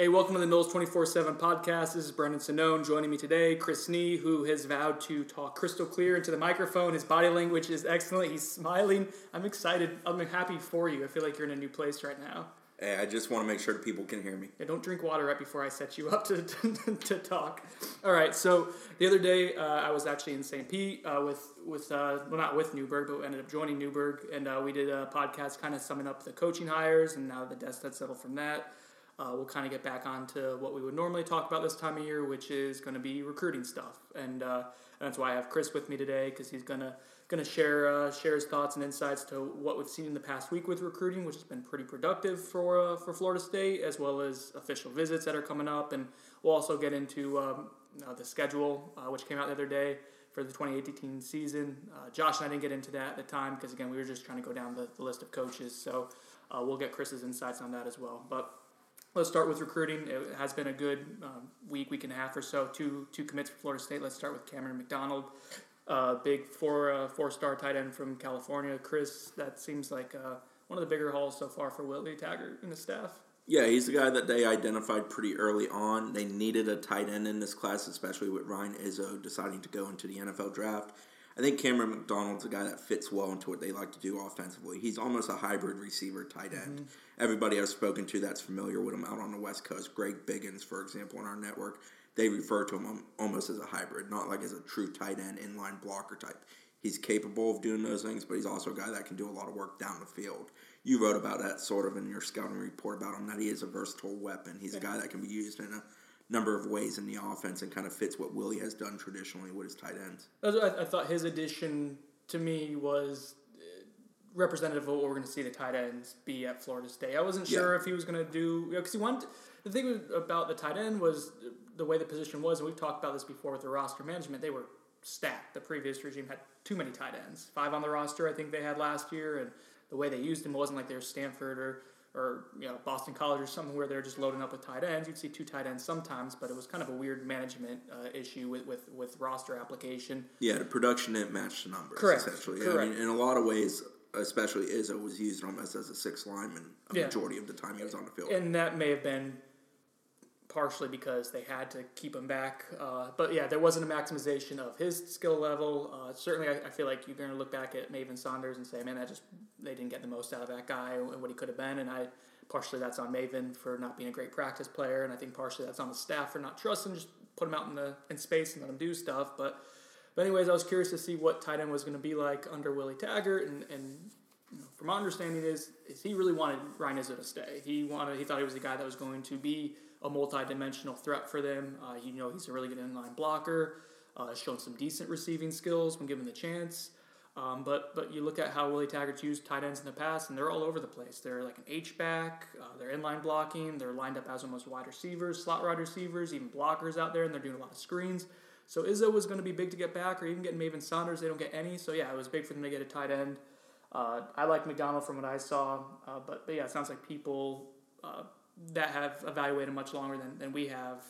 Hey, welcome to the Noles 24 7 podcast. This is Brendan Sonnone. Joining me today, Chris Nee, who has vowed to talk crystal clear into the microphone. His body language is excellent. He's smiling. I'm excited. I'm happy for you. I feel like you're in a new place right now. Hey, I just want to make sure that people can hear me. Yeah, don't drink water right before I set you up to, to, to talk. All right, so the other day uh, I was actually in St. Pete uh, with, with uh, well, not with Newberg, but ended up joining Newberg, and uh, we did a podcast kind of summing up the coaching hires and now the dust had settled from that. Uh, we'll kind of get back onto what we would normally talk about this time of year, which is going to be recruiting stuff, and, uh, and that's why I have Chris with me today because he's gonna gonna share uh, share his thoughts and insights to what we've seen in the past week with recruiting, which has been pretty productive for uh, for Florida State, as well as official visits that are coming up, and we'll also get into um, uh, the schedule, uh, which came out the other day for the 2018 season. Josh and I didn't get into that at the time because again we were just trying to go down the, the list of coaches, so we'll get Chris's insights on that as well, but. Let's start with recruiting. It has been a good um, week, week and a half or so. Two two commits for Florida State. Let's start with Cameron McDonald, uh, big four uh, four star tight end from California. Chris, that seems like uh, one of the bigger hauls so far for Willie Taggart and his staff. Yeah, he's the guy that they identified pretty early on. They needed a tight end in this class, especially with Ryan Izzo deciding to go into the NFL draft. I think Cameron McDonald's a guy that fits well into what they like to do offensively. He's almost a hybrid receiver tight end. Mm-hmm. Everybody I've spoken to that's familiar with him out on the West Coast, Greg Biggins, for example, in our network, they refer to him almost as a hybrid, not like as a true tight end inline blocker type. He's capable of doing those things, but he's also a guy that can do a lot of work down the field. You wrote about that sort of in your scouting report about him that he is a versatile weapon. He's a guy that can be used in a number of ways in the offense and kind of fits what Willie has done traditionally with his tight ends. I, thought his addition to me was uh, representative of what we're going to see the tight ends be at Florida State. I wasn't sure yeah. if he was going to do because you know, he wanted. The thing about the tight end was the way the position was, and we've talked about this before with the roster management. They were stacked. The previous regime had too many tight ends, five on the roster. I think they had last year, and the way they used them wasn't like they were Stanford or or you know Boston College or something where they're just loading up with tight ends. You'd see two tight ends sometimes, but it was kind of a weird management uh, issue with, with with roster application. Yeah, the production didn't match the numbers. Correct. Essentially, Correct. I mean, in a lot of ways, especially Izzo was used almost as a sixth lineman a yeah. majority of the time he was on the field, and that may have been partially because they had to keep him back. Uh, but yeah, there wasn't a maximization of his skill level. Uh, certainly, I, I, feel like you're going to look back at Mavin Saunders and say, man, that just they didn't get the most out of that guy and what he could have been. And I partially that's on Mavin for not being a great practice player, and I think partially that's on the staff for not trusting, just put him out in the in space and let him do stuff. But but anyways, I was curious to see what tight end was going to be like under Willie Taggart, and and you know, from my understanding is is he really wanted Ryan Izzo to stay. He wanted he thought he was the guy that was going to be a multi-dimensional threat for them. Uh, you know, he's a really good inline blocker. Uh, shown some decent receiving skills when given the chance. Um, but but you look at how Willie Taggart's used tight ends in the past, and they're all over the place. They're like an H back. Uh, they're inline blocking. They're lined up as almost wide receivers, slot wide receivers, even blockers out there, and they're doing a lot of screens. So Izzo was going to be big to get back, or even getting Mavin Saunders. They don't get any. So yeah, it was big for them to get a tight end. Uh, I like McDonald from what I saw, uh, but, but yeah, it sounds like people uh, that have evaluated much longer than, than we have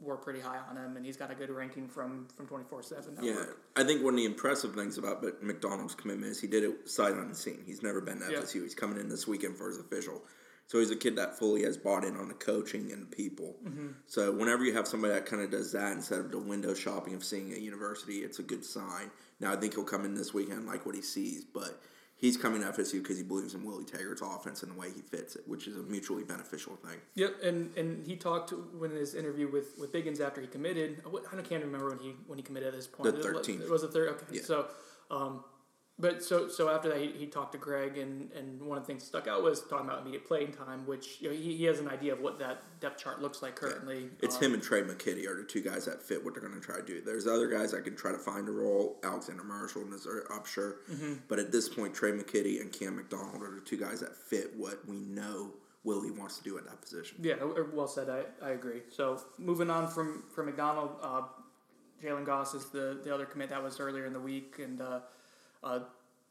were pretty high on him, and he's got a good ranking from from twenty four seven. Yeah, I think one of the impressive things about McDonald's commitment is he did it sight unseen. He's never been to FSU. He's coming in this weekend for his official. So he's a kid that fully has bought in on the coaching and the people. Mm-hmm. So whenever you have somebody that kind of does that instead of the window shopping of seeing a university, it's a good sign. Now I think he'll come in this weekend like what he sees, but he's coming to FSU because he believes in Willie Taggart's offense and the way he fits it, which is a mutually beneficial thing. Yep, and and he talked when his interview with, with Biggins after he committed. I can't remember when he when he committed at this point. The thirteenth. It was the third. Okay, yeah. so um, but so so after that, he, he talked to Greg, and, and one of the things that stuck out was talking about immediate playing time, which you know, he, he has an idea of what that depth chart looks like currently. Yeah. It's um, him and Trey McKitty are the two guys that fit what they're going to try to do. There's other guys that can try to find a role. Alexander Marshall and Nazir Upshur. Mm-hmm. But at this point, Trey McKitty and Cam McDonald are the two guys that fit what we know Willie wants to do at that position. Yeah, well said. I, I agree. So moving on from, from McDonald, uh, Jalen Goss is the, the other commit that was earlier in the week, and uh, uh,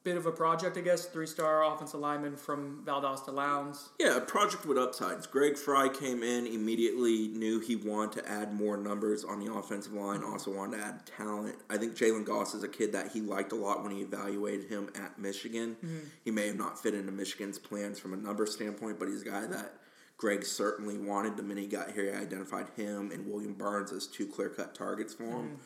bit of a project, I guess. Three star offensive lineman from Valdosta Lowndes. Yeah, a project with upsides. Greg Frey came in, immediately knew he wanted to add more numbers on the offensive line, mm-hmm. also wanted to add talent. I think Jalen Goss is a kid that he liked a lot when he evaluated him at Michigan. Mm-hmm. He may have not fit into Michigan's plans from a number standpoint, but he's a guy that Greg certainly wanted the minute he got here. He identified him and William Barnes as two clear cut targets for him.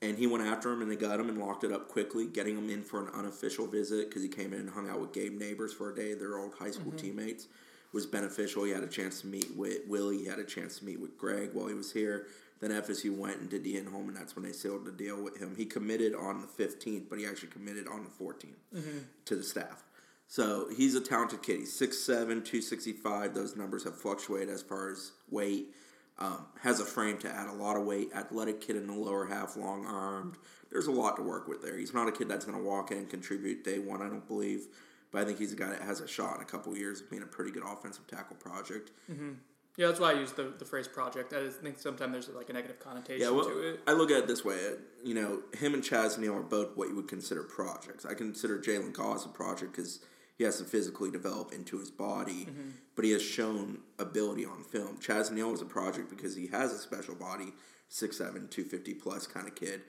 And he went after him and they got him and locked it up quickly, getting him in for an unofficial visit because he came in and hung out with Gabe Nabers for a day, their old high school mm-hmm. teammates. Was beneficial. He had a chance to meet with Willie. He had a chance to meet with Greg while he was here. Then FSU went and did the in home, and that's when they sealed the deal with him. He committed on the 15th, but he actually committed on the 14th mm-hmm. to the staff. So he's a talented kid. He's 6'7", 265. Those numbers have fluctuated as far as weight. Um, has a frame to add a lot of weight. Athletic kid in the lower half, long armed. There's a lot to work with there. He's not a kid that's going to walk in and contribute day one, I don't believe. But I think he's a guy that has a shot in a couple years of being a pretty good offensive tackle project. Yeah, that's why I use the, the phrase project. I think sometimes there's like a negative connotation Yeah, well, to it. I look at it this way. uh, You know, him and Chaz Neal are both what you would consider projects. I consider Jalen Goss a project because he has to physically develop into his body, Mm-hmm. but he has shown ability on film. Chaz Neal was a project because he has a special body, 6'7", 250 plus kind of kid,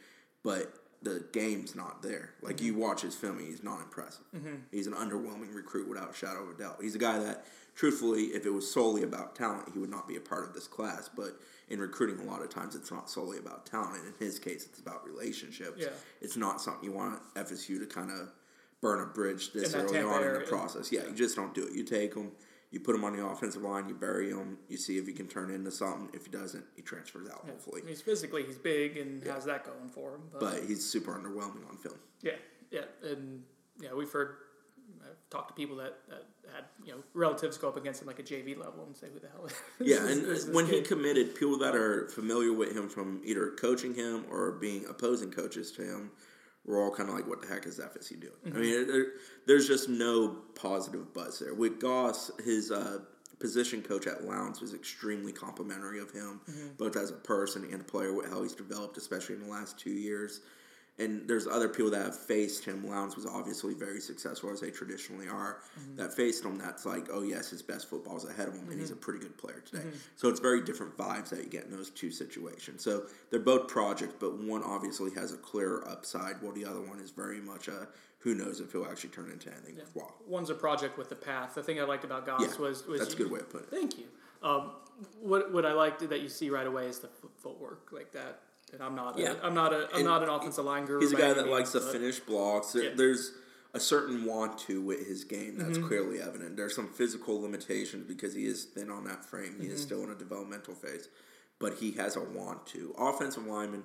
but the game's not there. Like Mm-hmm. you watch his film, and he's not impressive. He's an underwhelming recruit without a shadow of a doubt. He's a guy that, truthfully, if it was solely about talent, he would not be a part of this class. But in recruiting, a lot of times it's not solely about talent. In his case, it's about relationships. Yeah. It's not something you want FSU to kind of burn a bridge this early on in the process. Yeah, you just don't do it. You take them, you put them on the offensive line, you bury him, you see if he can turn into something. If he doesn't, he transfers out, hopefully. He's physically he's big and has that going for him. But, But he's super underwhelming on film. yeah, yeah, and yeah, we've heard I've talked to people that, that had you know relatives go up against him like a JV level and say who the hell is Yeah, and is when he committed, people that are familiar with him from either coaching him or being opposing coaches to him were all kind of like, "What the heck is FSU doing?" I mean, there, there's just no positive buzz there. With Goss, his uh, position coach at Lowndes was extremely complimentary of him, both as a person and a player, with how he's developed, especially in the last two years. And there's other people that have faced him. Lowndes was obviously very successful, as they traditionally are. Mm-hmm. That faced him. That's like, oh yes, his best football is ahead of him, and he's a mm-hmm. pretty good player today. Mm-hmm. So it's very different vibes that you get in those two situations. So they're both projects, but one obviously has a clearer upside, while the other one is very much a who knows if he'll actually turn into anything worthwhile. One's a project with the path. The thing I liked about Goss Yeah, was, was that's a good way of putting it. Thank you. Um, what what I liked that you see right away is the footwork like that. And I'm not. Yeah. A, I'm not a. I'm And not an offensive line guru. He's a guy that means, likes to finish blocks. There, Yeah. There's a certain want to with his game that's Mm-hmm. clearly evident. There's some physical limitations because he is thin on that frame. He Mm-hmm. is still in a developmental phase, but he has a want to. Offensive lineman,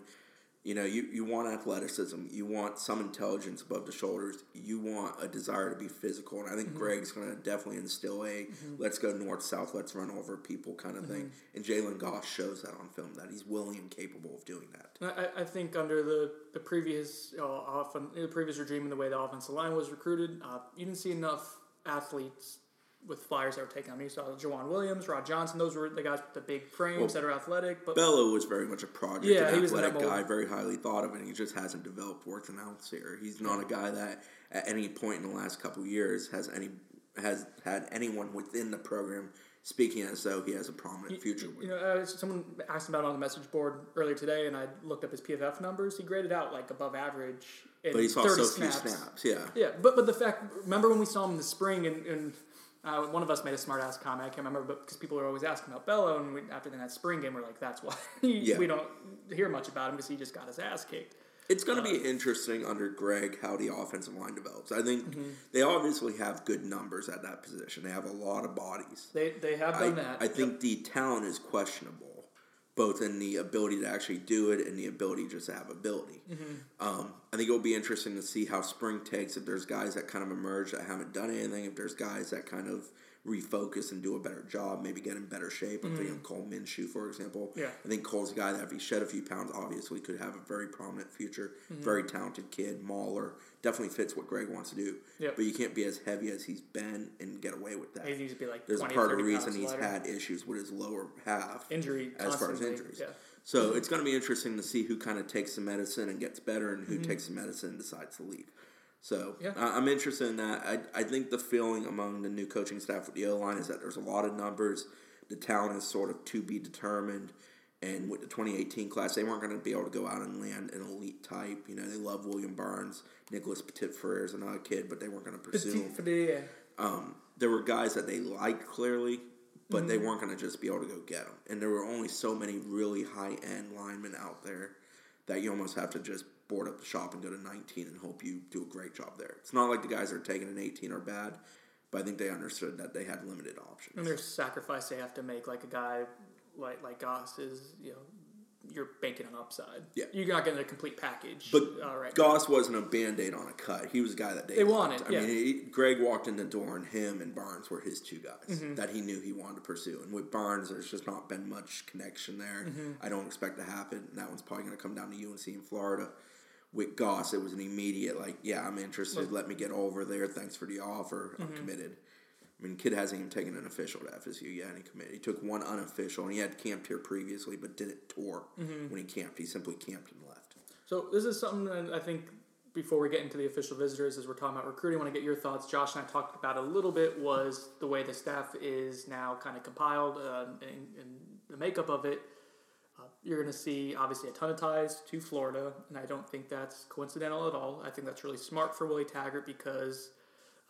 you know, you, you want athleticism, you want some intelligence above the shoulders, you want a desire to be physical, and I Mm-hmm. think Greg's going to definitely instill a let's go north south, let's run over people kind of thing. Mm-hmm. And Jalen Goss shows that on film that he's willing and capable of doing that. I, I think under the the previous uh, often the previous regime and the way the offensive line was recruited, uh, you didn't see enough athletes with flyers that were taken. Mean, you saw Jawan Williams, Rod Johnson. Those were the guys with the big frames Well, that are athletic. But Bello was very much a project, Yeah, an he was athletic guy, very highly thought of, and he just hasn't developed worth an ounce here. He's not a guy that at any point in the last couple of years has any has had anyone within the program speaking as though he has a prominent future. You know, uh, someone asked about it on the message board earlier today, and I looked up his PFF numbers. He graded out like above average. In but he saw 30 so snaps. few snaps. Yeah, Yeah, but but the fact, remember when we saw him in the spring, and, and uh, one of us made a smart ass comment. I can't remember, but because people are always asking about Bello, and we, after the that spring game, we're like, that's why Yeah. we don't hear much about him because he just got his ass kicked. It's going to be interesting under Greg how the offensive line develops. I think Mm-hmm. they obviously have good numbers at that position. They have a lot of bodies. They they have I, done that. I think the talent is questionable, both in the ability to actually do it and the ability just to have ability. Um, I think it'll be interesting to see how spring takes. If there's guys that kind of emerge that haven't done anything, if there's guys that kind of refocus and do a better job, maybe get in better shape. I'm thinking of Cole Minshew, for example. Yeah. I think Cole's a guy that if he shed a few pounds, obviously could have a very prominent future. Very talented kid, mauler, definitely fits what Greg wants to do. Yep. But you can't be as heavy as he's been and get away with that. he needs to be like There's 20, part of the reason he's lighter. had issues with his lower half Injury as far as injuries. yeah. Mm-hmm. So it's going to be interesting to see who kind of takes the medicine and gets better, and who takes the medicine and decides to leave. So Yeah. I- I'm interested in that. I, I think the feeling among the new coaching staff with the O line is that there's a lot of numbers. The talent is sort of to be determined. And with the 2018 class, they weren't going to be able to go out and land an elite type. You know, they love William Barnes, Nicholas Petit Frere is another kid, but they weren't going to pursue him. Petit the- Um, there were guys that they liked clearly, but they weren't going to just be able to go get them. And there were only so many really high end linemen out there that you almost have to just board up the shop and go to 19 and hope you do a great job there. It's not like the guys that are taking an 18 are bad, but I think they understood that they had limited options. And there's sacrifice they have to make, like a guy like like Goss is, you know, you're banking on upside. Yeah. you're not getting a complete package. But all right, Goss wasn't a band aid on a cut. He was a guy that they, They wanted, I yeah. mean, he, Greg walked in the door, and him and Barnes were his two guys Mm-hmm. that he knew he wanted to pursue. And with Barnes, there's just not been much connection there. Mm-hmm. I don't expect to happen. That one's probably going to come down to UNC in Florida. With Goss, it was an immediate like, yeah, I'm interested. Let me get over there. Thanks for the offer. I'm Mm-hmm. committed. I mean, kid hasn't even taken an official to FSU yet, and he committed. He took one unofficial, and he had camped here previously, but didn't tour Mm-hmm. when he camped. He simply camped and left. So this is something that I think before we get into the official visitors, as we're talking about recruiting, I want to get your thoughts. Josh and I talked about a little bit was the way the staff is now kind of compiled uh, and, and the makeup of it. Uh, you're going to see obviously a ton of ties to Florida, and I don't think that's coincidental at all. I think that's really smart for Willie Taggart because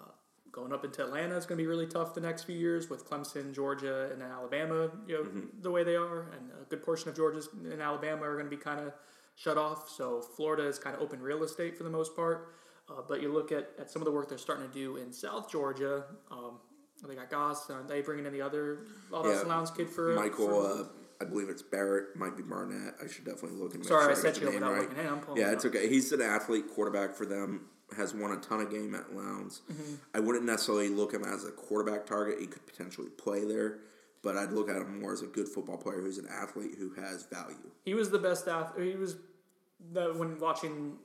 uh, going up into Atlanta is going to be really tough the next few years with Clemson, Georgia, and then Alabama. You know the way they are, and a good portion of Georgia and Alabama are going to be kind of shut off. So Florida is kind of open real estate for the most part. Uh, but you look at, at some of the work they're starting to do in South Georgia. Um, they got Goss. Are they bringing in the other Loudhouse Yeah, Lounge kid for Michael, for- uh, I believe it's Barrett, might be Barnett. I should definitely look and Sorry, sure I set you up without right. looking in. I'm pulling Yeah, it it's okay. He's an athlete quarterback for them. Has won a ton of game at Lowndes. Mm-hmm. I wouldn't necessarily look him as a quarterback target. He could potentially play there, but I'd look at him more as a good football player who's an athlete who has value. He was the best athlete. He was the when watching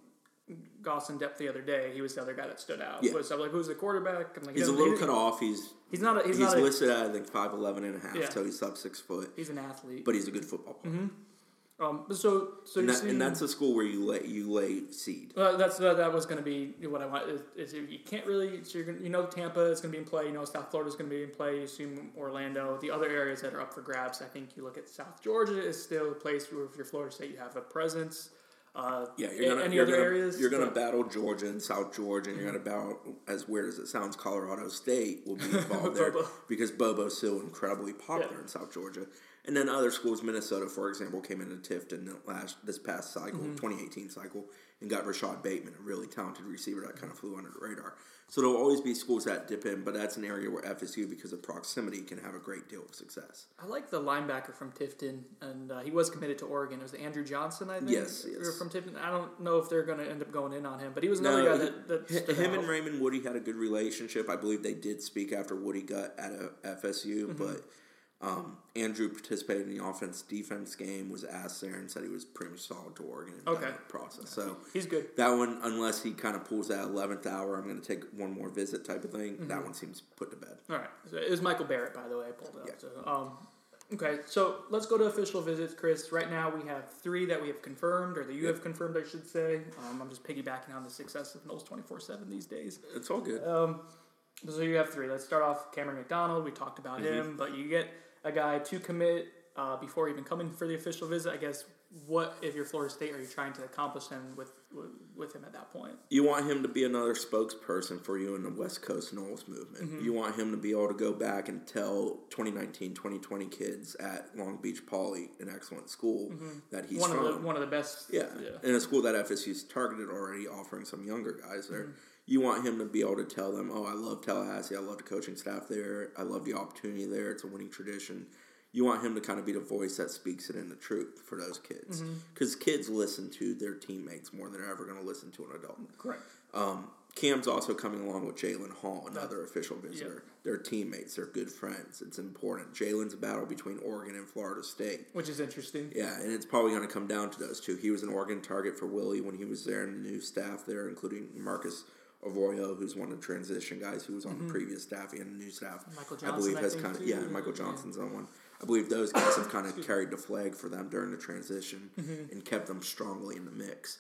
Goss in depth the other day. He was the other guy that stood out. Yeah. Was I'm like, who's the quarterback? I'm like, He's a little he- cut off. He's He's not. A, he's, he's, not. A, listed at I think 5'11 and a half, Yeah. so he's sub six foot. he's an athlete. But he's a good football player, um, but so so and, that, seeing, and that's a school where you lay you lay seed. Well, that's that, that was going to be what I want. Is, is you can't really so you're gonna, you know Tampa is going to be in play. You know South Florida is going to be in play. You assume Orlando. The other areas that are up for grabs. I think you look at South Georgia is still a place where if you're Florida State, you have a presence. Uh, Yeah, you're gonna. any you're other gonna, areas? You're gonna battle Georgia and South Georgia, and you're gonna battle. As weird as it sounds, Colorado State will be involved there Bobo. because Bobo's still incredibly popular Yeah. in South Georgia. And then other schools, Minnesota, for example, came into Tifton last this past cycle, Mm-hmm. 2018 cycle, and got Rashad Bateman, a really talented receiver that kind of flew under the radar. So there'll always be schools that dip in, but that's an area where FSU, because of proximity, can have a great deal of success. I like the linebacker from Tifton, and uh, he was committed to Oregon. It was Andrew Johnson, I think. Yes, yes. From Tifton, I don't know if they're going to end up going in on him, but he was another No, guy that, that him out. and Raymond Woodie had a good relationship. I believe they did speak after Woodie got out of FSU, Mm-hmm. but um, Andrew participated in the offense defense game, was asked there, and said he was pretty much solid to Oregon in Okay. that process. So He's good. that one, unless he kind of pulls that eleventh hour, I'm going to take one more visit type of thing. Mm-hmm. That one seems put to bed. All right. So it was Michael Barrett, by the way. I pulled up. Yeah. So, um, okay, so let's go to official visits, Chris. Right now we have three that we have confirmed, or that you have confirmed, I should say. Um, I'm just piggybacking on the success of Noles 24 7 these days. It's all good. Um, so you have three. Let's start off Cameron McDonald. We talked about him, but you get a guy to commit uh, before even coming for the official visit. I guess what if you're Florida State are you trying to accomplish him with with, with him at that point? You want him to be another spokesperson for you in the West Coast Noles movement. Mm-hmm. You want him to be able to go back and tell 2019, 2020 kids at Long Beach Poly, an excellent school, that he's Mm-hmm. one from. of the one of the best. yeah. in a school that FSU's targeted already, offering some younger guys there. Mm-hmm. You want him to be able to tell them, "Oh, I love Tallahassee. I love the coaching staff there. I love the opportunity there. It's a winning tradition." You want him to kind of be the voice that speaks it in the truth for those kids, Mm-hmm. because kids listen to their teammates more than they're ever going to listen to an adult. Correct. Um, Cam's also coming along with Jalen Hall, another official visitor. They're teammates. They're good friends. It's important. Jalen's battle between Oregon and Florida State. Which is interesting. Yeah, and it's probably going to come down to those two. He was an Oregon target for Willie when he was there, and the new staff there, including Marcus Arroyo, who's one of the transition guys who was on the previous staff and the new staff. Mm-hmm. I believe I has think, kind of yeah, Michael Johnson's on one. I believe those guys have kind of carried the flag for them during the transition Mm-hmm. and kept them strongly in the mix.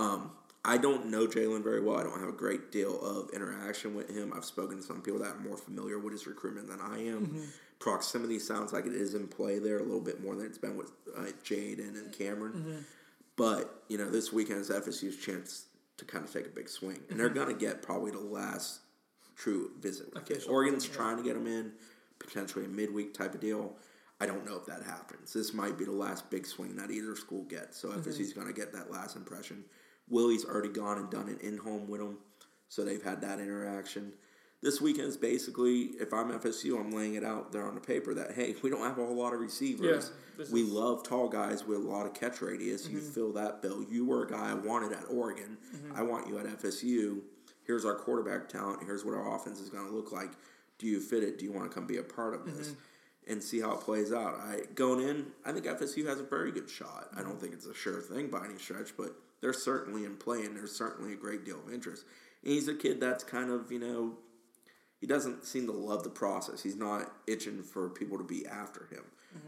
Um, I don't know Jalen very well. I don't have a great deal of interaction with him. I've spoken to some people that are more familiar with his recruitment than I am. Mm-hmm. Proximity sounds like it is in play there a little bit more than it's been with uh, Jaden and Cameron. Mm-hmm. But you know, this weekend is FSU's chance to kind of take a big swing, and they're going to get probably the last true visit it. Oregon's yeah. trying to get them in, potentially a midweek type of deal. I don't know if that happens. This might be the last big swing that either school gets. So Mm-hmm. FSU's going to get that last impression. Willie's already gone and done it in home with them, so they've had that interaction. This weekend is basically, if I'm FSU, I'm laying it out there on the paper that hey, we don't have a whole lot of receivers. Yeah, we is- Mm-hmm. love tall guys with a lot of catch radius. You fill that bill. You were a guy I wanted at Oregon. Mm-hmm. I want you at FSU. Here's our quarterback talent. Here's what our offense is going to look like. Do you fit it? Do you want to come be a part of this? Mm-hmm. And see how it plays out. I going in, I think FSU has a very good shot. I don't think it's a sure thing by any stretch, but they're certainly in play, and there's certainly a great deal of interest. And he's a kid that's kind of you know he doesn't seem to love the process. He's not itching for people to be after him.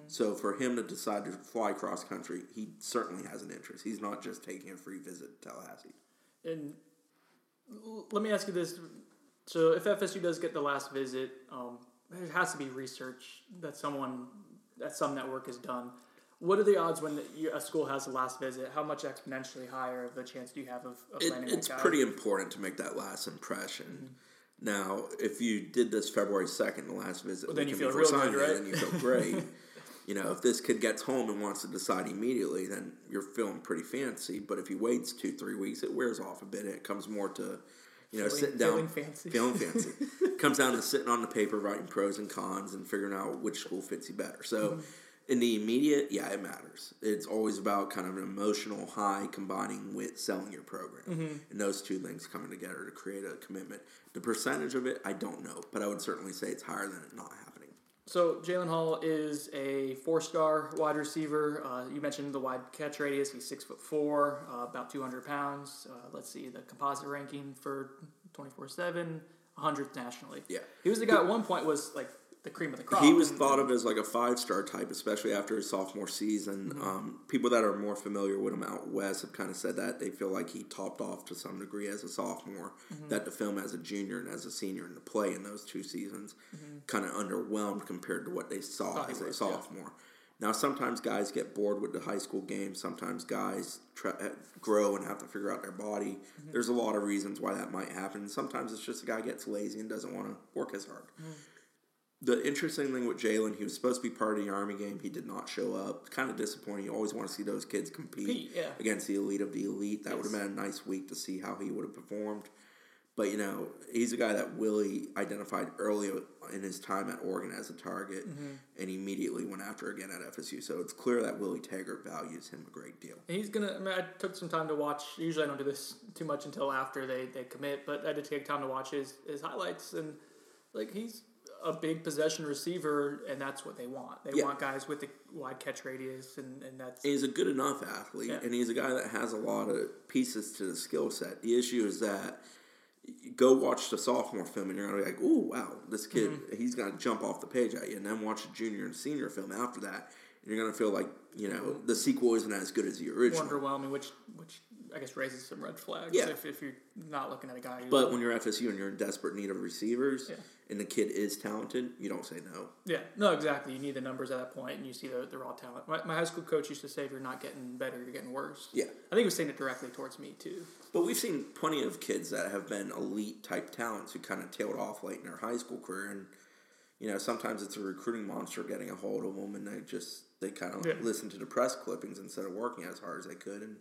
So for him to decide to fly cross country, he certainly has an interest. He's not just taking a free visit to Tallahassee. And let me ask you this: so if FSU does get the last visit, um, there has to be research that someone that some network has done. What are the odds when the, a school has the last visit? How much exponentially higher of a chance do you have of, of It, landing it's that guy? pretty important to make that last impression. Now, if you did this February second, the last visit, Well, then you feel real good, right? Then you feel great. you know, if this kid gets home and wants to decide immediately, then you're feeling pretty fancy. But if he waits two, three weeks, it wears off a bit. It comes more to, you know, Feeling- sitting down, feeling fancy. feeling fancy. comes down to sitting on the paper, writing pros and cons, and figuring out which school fits you better. So. Mm-hmm. In the immediate, yeah, it matters. It's always about kind of an emotional high combining with selling your program. Mm-hmm. And those two things coming together to create a commitment. The percentage of it, I don't know, but I would certainly say it's higher than it not happening. So Jalen Hall is a four-star wide receiver. Uh, you mentioned the wide catch radius. He's six foot four, uh, about two hundred pounds. Uh, let's see the composite ranking for twenty-four seven, hundredth nationally. Yeah. he was the guy at one point was like the cream of the crop. He was thought of as like a five star type, especially after his sophomore season. Mm-hmm. Um, people that are more familiar with him out west have kind of said that they feel like he topped off to some degree as a sophomore. Mm-hmm. That the film as a junior and as a senior in the play in those two seasons kind of underwhelmed compared to what they saw Mm-hmm. Thought as a was, yeah. sophomore. Now, sometimes guys get bored with the high school game. Sometimes guys try, grow and have to figure out their body. Mm-hmm. There's a lot of reasons why that might happen. Sometimes it's just a guy gets lazy and doesn't want to work as hard. The interesting thing with Jalen, he was supposed to be part of the Army game. He did not show up. Kind of disappointing. You always want to see those kids compete, yeah. against the elite of the elite. That would have been a nice week to see how he would have performed. But you know, he's a guy that Willie identified early in his time at Oregon as a target, Mm-hmm. and immediately went after again at FSU. So it's clear that Willie Taggart values him a great deal. He's gonna. I, mean, I took some time to watch. Usually, I don't do this too much until after they, they commit, but I did take time to watch his, his highlights, and like he's a big possession receiver, and that's what they want. They Yeah. want guys with a wide catch radius, and, and that's He's a good enough athlete, Yeah. and he's a guy that has a lot of pieces to the skill set. The issue is that you go watch the sophomore film, and you're gonna be like, "Oh, wow, this kid, Mm-hmm. he's gonna jump off the page at you." And then watch the junior and senior film after that, and you're gonna feel like you know the sequel isn't as good as the original. underwhelming, which which I guess raises some red flags. Yeah. If, if you're not looking at a guy. But when you're FSU and you're in desperate need of receivers, Yeah. and the kid is talented, you don't say no. yeah, no, exactly. You need the numbers at that point, and you see the, the raw talent. My, my high school coach used to say, "If you're not getting better, you're getting worse." Yeah. I think he was saying it directly towards me too. But we've seen plenty of kids that have been elite type talents who kind of tailed off late in their high school career, and you know sometimes it's a recruiting monster getting a hold of them, and they just they kind of Yeah. listen to the press clippings instead of working as hard as they could, and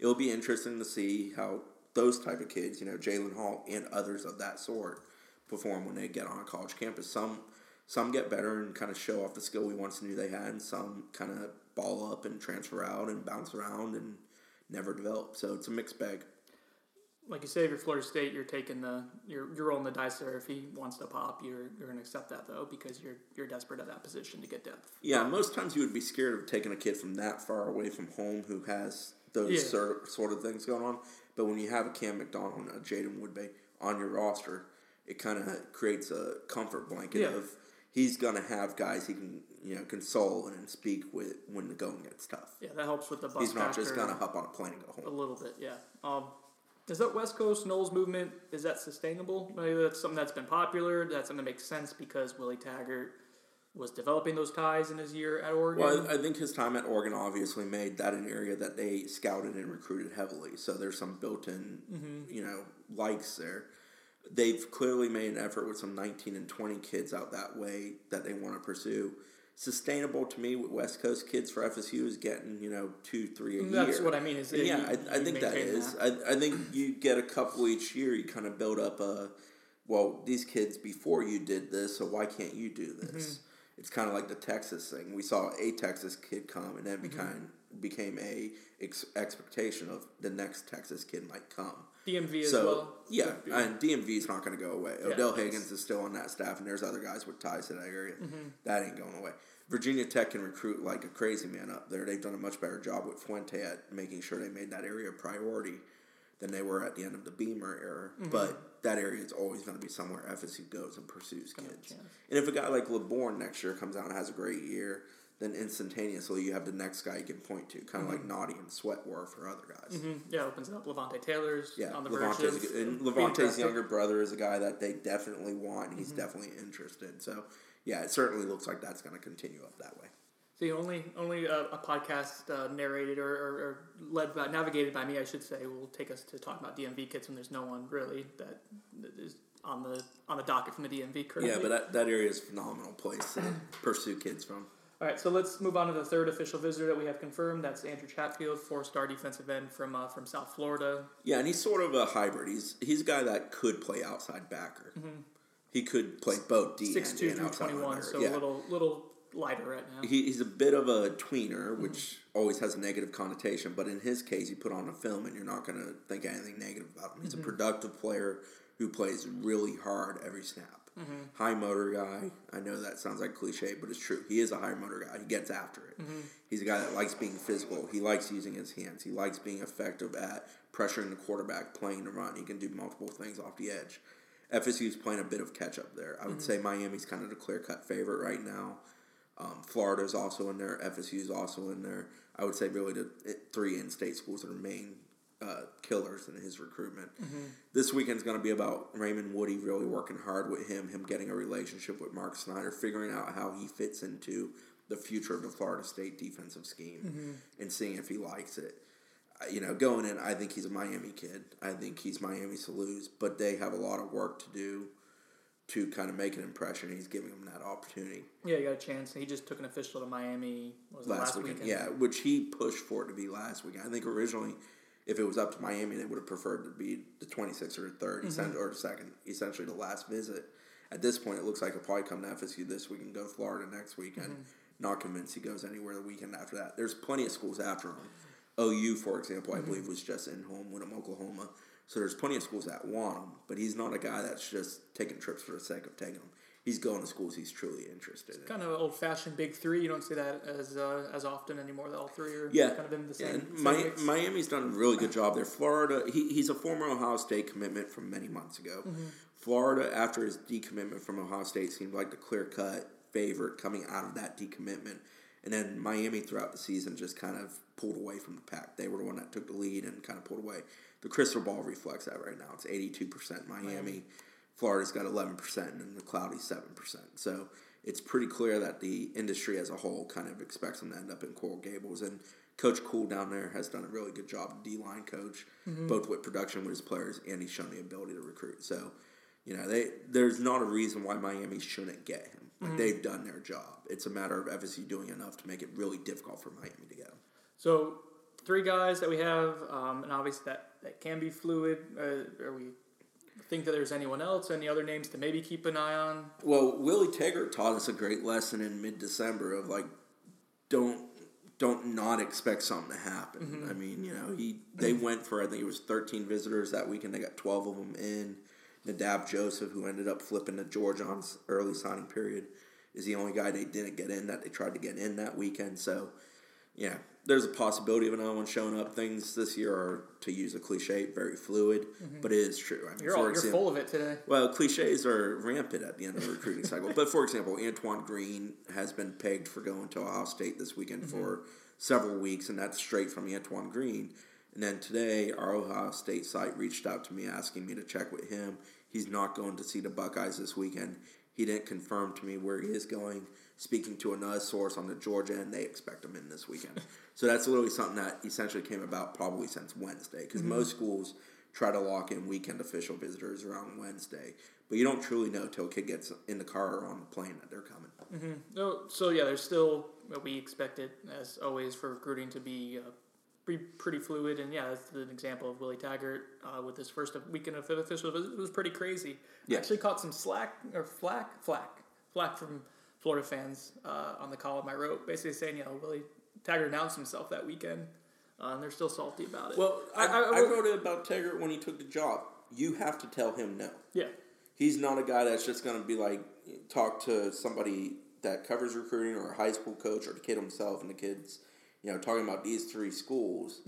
it'll be interesting to see how those type of kids, you know, Jalen Hall and others of that sort, perform when they get on a college campus. Some some get better and kind of show off the skill we once knew they had, and some kind of ball up and transfer out and bounce around and never develop. So it's a mixed bag. Like you say, if you're Florida State, you're taking the you're you're rolling the dice there. If he wants to pop, you're you're gonna accept that though because you're you're desperate at that position to get depth. Yeah, most times you would be scared of taking a kid from that far away from home who has those Yeah. sort, sort of things going on. But when you have a Cam McDonald and a Jaden Woodbey on your roster, it kind of creates a comfort blanket Yeah. of he's going to have guys he can you know console and speak with when the going gets tough. Yeah, that helps with the bus He's not just going to hop on a plane and go home. a little bit. Yeah. Um, is that West Coast Noles movement? Is that sustainable? Maybe that's something that's been popular. That's something that makes sense because Willie Taggart was developing those ties in his year at Oregon. Well, I think his time at Oregon obviously made that an area that they scouted and recruited heavily. So there's some built-in, Mm-hmm. you know, likes there. they've clearly made an effort with some 19 and 20 kids out that way that they want to pursue. Sustainable to me with West Coast kids for FSU is getting you know two, three a year. That's what I mean. Is yeah, you- I, I think that. I, I think you get a couple each year. You kind of build up a. Well, these kids before you did this, so why can't you do this? Mm-hmm. It's kind of like the Texas thing. We saw a Texas kid come, and then Mm-hmm. became became a ex- expectation of the next Texas kid might come. DMV as So well. yeah, and DMV is not going to go away. Yeah, Odell Haggins is still on that staff, and there's other guys with ties to that area. Mm-hmm. That ain't going away. Virginia Tech can recruit like a crazy man up there. They've done a much better job with Fuente at making sure they made that area a priority than they were at the end of the Beamer era. Mm-hmm. But that area is always going to be somewhere FSU goes and pursues kids. And if a guy like LeBourne next year comes out and has a great year, then instantaneously you have the next guy you can point to, kind of like Nnadi and Sweat were for other guys. Mhm. Yeah, opens it up. Levante Taylor's Yeah, on the verge Levante's of a and Levante's younger brother is a guy that they definitely want. and He's definitely interested. So, yeah, it certainly looks like that's going to continue up that way. See, only only a, a podcast uh, narrated or, or, or led by, navigated by me, I should say, will take us to talk about DMV kids when there's no one really that that is on the on the docket from the DMV currently. Yeah, but that, that area is a phenomenal place to pursue kids from. All right, so let's move on to the third official visitor that we have confirmed. That's Andrew Chatfield, four-star defensive end from uh, from South Florida. Yeah, and he's sort of a hybrid. He's he's a guy that could play outside backer. Mm-hmm. He could play both D Six and, two through twenty one, so yeah. a little little lighter right now. he, he's a bit of a tweener, mm-hmm. which always has a negative connotation. But in his case, you put on a film and you're not going to think anything negative about him. He's a mm-hmm. productive player who plays really hard every snap. Mm-hmm. High motor guy. I know that sounds like cliche, but it's true. He is a high motor guy. He gets after it. Mm-hmm. He's a guy that likes being physical. He likes using his hands. He likes being effective at pressuring the quarterback, playing the run. He can do multiple things off the edge. FSU is playing a bit of catch up there. I would mm-hmm. say Miami's kind of the clear cut favorite right now. Um, Florida's also in there. FSU's also in there. I would say really the three in-state schools are the main uh, killers in his recruitment. This weekend's going to be about Raymond Woodie really working hard with him, him getting a relationship with Mark Snyder, figuring out how he fits into the future of the Florida State defensive scheme, and seeing if he likes it. Uh, You know, going in, I think he's a Miami kid. I think he's Miami's to lose, but they have a lot of work to do to kind of make an impression. He's giving them that opportunity Yeah, you got a chance. He just took an official to Miami. Last, last, weekend. weekend? Yeah, which he pushed for it to be last weekend. I think originally, if it was up to Miami, they would have preferred to be the 26th or 3rd, essen- or the mm-hmm. second, essentially the last visit. At this point, it looks like he'll probably come to FSU this week and go to Florida next weekend. Mm-hmm. Not convinced he goes anywhere the weekend after that. There's plenty of schools after him. OU, for example, I mm-hmm. believe was just in home with him, Oklahoma. So there's plenty of schools that want him, but he's not a guy that's just taking trips for the sake of taking them. He's going to schools he's truly interested in. Kind of old fashioned big three. You don't see that as uh, as often anymore. The all three are Yeah. kind of in the same. same Miami's done a really good job there. Florida, he, he's a former Ohio State commitment from many months ago. Mm-hmm. Florida, after his decommitment from Ohio State, seemed like the clear cut favorite coming out of that decommitment. And then Miami throughout the season just kind of pulled away from the pack. They were the one that took the lead and kind of pulled away. The crystal ball reflects that right now. It's 82% Miami. Florida's got 11% and the cloudy 7%. So it's pretty clear that the industry as a whole kind of expects them to end up in Coral Gables. And Coach Cool down there has done a really good job, D line coach, both with production with his players and he's shown the ability to recruit. So, you know, they there's not a reason why Miami shouldn't get him. Like they've done their job. It's a matter of FSU doing enough to make it really difficult for Miami to get him. So three guys that we have, um, and obviously that, that can be fluid. Uh, are we think that there's anyone else? Any other names to maybe keep an eye on? Well, Willie Taggart taught us a great lesson in mid December of like don't don't not expect something to happen. Mm-hmm. I mean, you know, he they went for I think it was thirteen visitors that weekend. They got twelve of them in. Nadab Joseph, who ended up flipping to George on early signing period, is the only guy they didn't get in that they tried to get in that weekend. So, yeah, there's a possibility of another one showing up. Things this year are, to use a cliche, very fluid, mm-hmm. but it is true. I mean, You're all, you're full of it today. well, cliches are rampant at the end of the recruiting cycle. But for example, Antoine Green has been pegged for going to Ohio State this weekend mm-hmm. for several weeks, and that's straight from Antoine Green. And then today, our Ohio State site reached out to me asking me to check with him. He's not going to see the Buckeyes this weekend. He didn't confirm to me where he is going. Speaking to another source on the Georgia end, they expect him in this weekend. So that's literally something that essentially came about probably since Wednesday, because most schools try to lock in weekend official visitors around Wednesday. But you don't truly know till a kid gets in the car or on the plane that they're coming. No, so yeah, there's still what we it as always for recruiting to be uh, pretty, pretty fluid, and yeah, that's an example of Willie Taggart uh, with his first weekend of official. It was, it was pretty crazy. Yeah. Actually, caught some slack or flack, flack, flack from Florida fans uh, on the column I wrote, basically saying, you know, Willie Taggart announced himself that weekend, uh, and they're still salty about it. Well, I, I- I I, wrote it about Taggart when he took the job. You have to tell him no. yeah, He's not a guy that's just going to be like talk to somebody that covers recruiting or a high school coach or the kid himself and the kids, you know, talking about these three schools.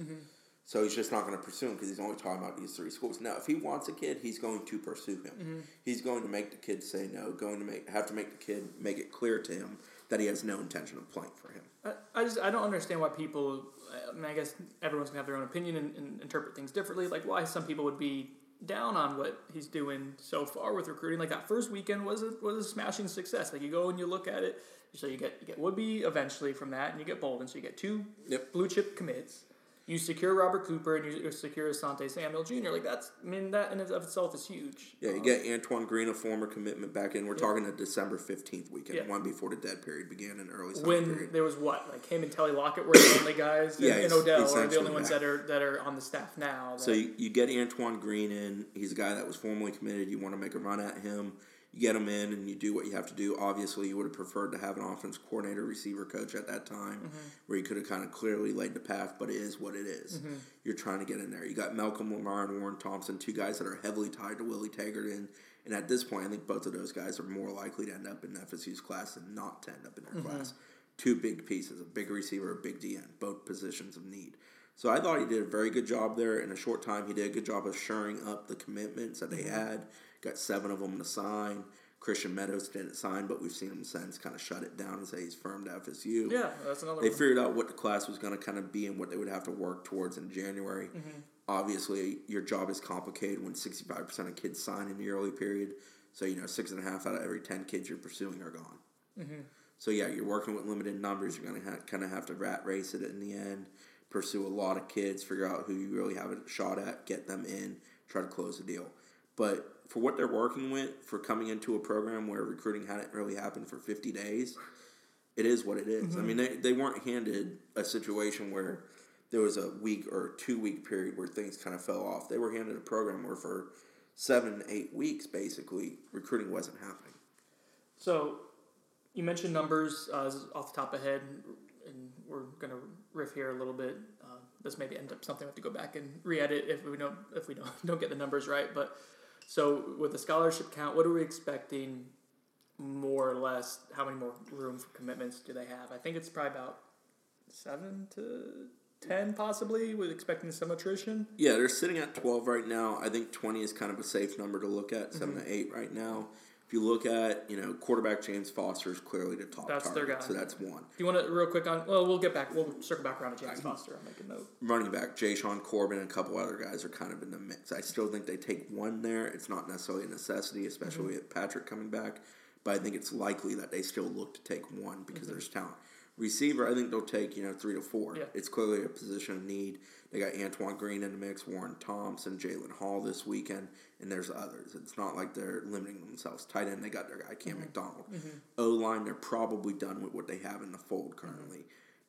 So he's just not going to pursue him because he's only talking about these three schools. Now, if he wants a kid, he's going to pursue him. He's going to make the kid say no. Going to make have to make the kid make it clear to him that he has no intention of playing for him. I, I just I don't understand why people. I mean, I guess everyone's gonna have their own opinion and, and interpret things differently. Like why some people would be down on what he's doing so far with recruiting. Like that first weekend was a, was a smashing success. Like you go and you look at it. So you get you get Woodbey eventually from that, and you get Bolden. So you get two Yep. blue chip commits. You secure Robert Cooper and you secure Asante Samuel Jr. Like that's I mean that in and of itself is huge. Yeah, you um, get Antoine Green, a former commitment back in. We're talking the December fifteenth weekend, Yeah. one before the dead period began in early summer when period. there was what like him and Telly Lockette were the only guys, and, Yeah, and he's Odell are the only ones that are that are on the staff now. So you, you get Antoine Green in. He's a guy that was formally committed. You want to make a run at him. You get them in, and you do what you have to do. Obviously, you would have preferred to have an offense coordinator, receiver coach at that time, Mm-hmm. where you could have kind of clearly laid the path. But it is what it is. Mm-hmm. You're trying to get in there. You got Malcolm Lamar and Warren Thompson, two guys that are heavily tied to Willie Taggart. And at this point, I think both of those guys are more likely to end up in FSU's class than not to end up in their class. Two big pieces, a big receiver, a big DN, both positions of need. So I thought he did a very good job there. In a short time, he did a good job of shoring up the commitments that they had. Got seven of them to sign. Christian Meadows didn't sign, but we've seen him since kind of shut it down and say he's firm to FSU. yeah, that's another They one. figured out what the class was going to kind of be and what they would have to work towards in January. Mm-hmm. Obviously, your job is complicated when 65% of kids sign in the early period. So, you know, six and a half out of every 10 kids you're pursuing are gone. Mm-hmm. So, yeah, you're working with limited numbers. You're going to ha- kind of have to rat race it in the end, pursue a lot of kids, figure out who you really have a shot at, get them in, try to close the deal. But for what they're working with, for coming into a program where recruiting hadn't really happened for 50 days, it is what it is. I mean, they, they weren't handed a situation where there was a week or two week period where things kind of fell off. They were handed a program where for seven, eight weeks, basically, recruiting wasn't happening. So you mentioned numbers uh, off the top of head, and we're gonna riff here a little bit. Uh, this maybe end up something we have to go back and re-edit if we don't if we don't don't get the numbers right. But so with the scholarship count, what are we expecting? More or less, how many more room for commitments do they have? I think it's probably about seven to ten, possibly, with expecting some attrition. Yeah, they're sitting at 12 right now. I think 20 is kind of a safe number to look at, 7 mm-hmm. to 8 right now. If you look at, you know, quarterback James Foster is clearly the top That's their guy. so that's one. Do you want to real quick on? Well, we'll get back. We'll circle back around to James Foster. I'll make a note. running back, Jashaun Corbin, and a couple other guys are kind of in the mix. I still think they take one there. It's not necessarily a necessity, especially mm-hmm. with Patrick coming back, but I think it's likely that they still look to take one because mm-hmm. there's talent. Receiver, I think they'll take you know three to four. Yeah. It's clearly a position of need. They got Antoine Green in the mix, Warren Thompson, Jalen Hall this weekend, and there's others. It's not like they're limiting themselves. Tight end, they got their guy Cam mm-hmm. McDonald. Mm-hmm. O line, they're probably done with what they have in the fold mm-hmm. currently.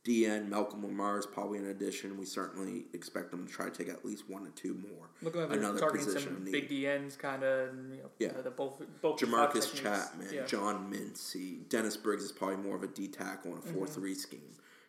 DN, Malcolm Lamar is probably an addition. We certainly expect them to try to take at least one or two more. Looking like Another targeting position some big. DNs, kind of. You know, Yeah. the both both Jamarcus. Chapman, Yeah. John Mincy, Dennis Briggs is probably more of a D tackle in a 4 Mm-hmm. 3 scheme.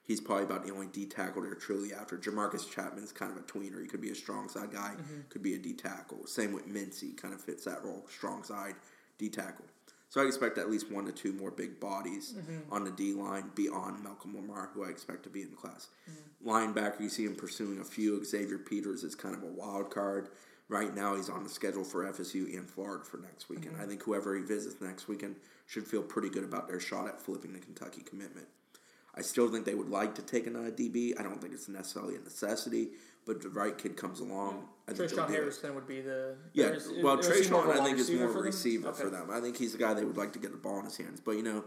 He's probably about the only D tackle they're truly after. Jamarcus Chapman's kind of a tweener. He could be a strong side guy, Mm-hmm. could be a D tackle. Same with Mincy, kind of fits that role, strong side D tackle. So I expect at least one to two more big bodies Mm-hmm. on the D line beyond Malcolm Lamar, who I expect to be in the class. Mm-hmm. Linebacker, you see him pursuing a few. Xavier Peters is kind of a wild card. Right now, he's on the schedule for FSU and Florida for next weekend. Mm-hmm. I think whoever he visits next weekend should feel pretty good about their shot at flipping the Kentucky commitment. I still think they would like to take another DB. I don't think it's necessarily a necessity, but the right kid comes along. I Trayshawn. Harrison would be the Yeah, is- well, is he more of a Trayshawn, I think, is more of a receiver Okay. for them. I think he's the guy they would like to get the ball in his hands. But, you know,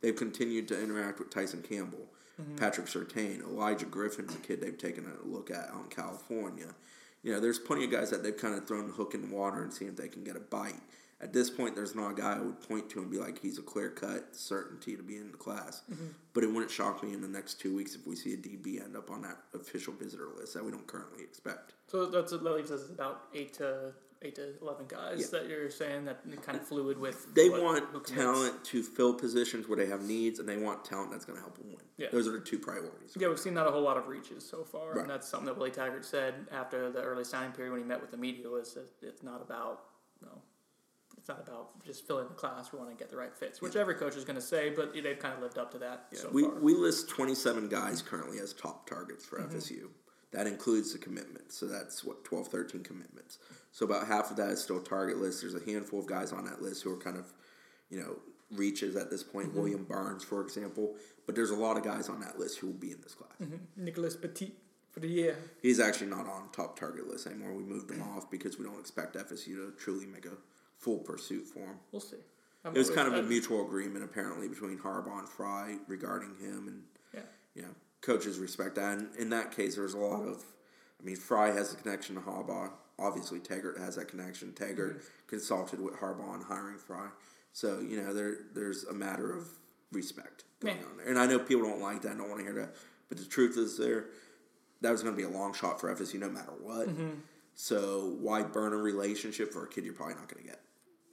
they've continued to interact with Tyson Campbell, Mm-hmm. Patrick Surtain, Elijah Griffin's a kid they've taken a look at in California. You know, there's plenty of guys that they've kind of thrown the hook in the water and see if they can get a bite. At this point, there's not a guy I would point to and be like, he's a clear cut certainty to be in the class. Mm-hmm. But it wouldn't shock me in the next two weeks if we see a DB end up on that official visitor list that we don't currently expect. So that's that leaves us about eight to eight to eleven guys Yeah. that you're saying that kind of fluid with. They what- want talent to fill positions where they have needs, and they want talent that's going to help them win. Yeah. Those are the two priorities. Yeah, we've seen not a whole lot of reaches so far, Right. and that's something that Willie Taggart said after the early signing period when he met with the media was that it's not about you know, it's not about just filling the class. We want to get the right fits, which every coach is going to say, but they've kind of lived up to that so we, far. we list 27 guys currently as top targets for Mm-hmm. FSU. That includes the commitments. So that's what, 12, 13 commitments. So about half of that is still target list. There's a handful of guys on that list who are kind of, you know, reaches at this point. Mm-hmm. William Barnes, for example. But there's a lot of guys on that list who will be in this class. Nicholas Petit for the year. He's actually not on top target list anymore. We moved him off because we don't expect FSU to truly make a full pursuit for him. We'll see. I'm It was kind of a mutual agreement apparently between Harbaugh and Frey regarding him, and Yeah. you know, coaches respect that. And in that case, there's a lot of, I mean, Frey has a connection to Harbaugh. Obviously, Taggart has that connection. Taggart mm-hmm. consulted with Harbaugh on hiring Frey, so you know, there there's a matter of respect going on there. And I know people don't like that, and don't want to hear that, but the truth is there. That was going to be a long shot for FSU no matter what. Mm-hmm. So why burn a relationship for a kid you're probably not going to get?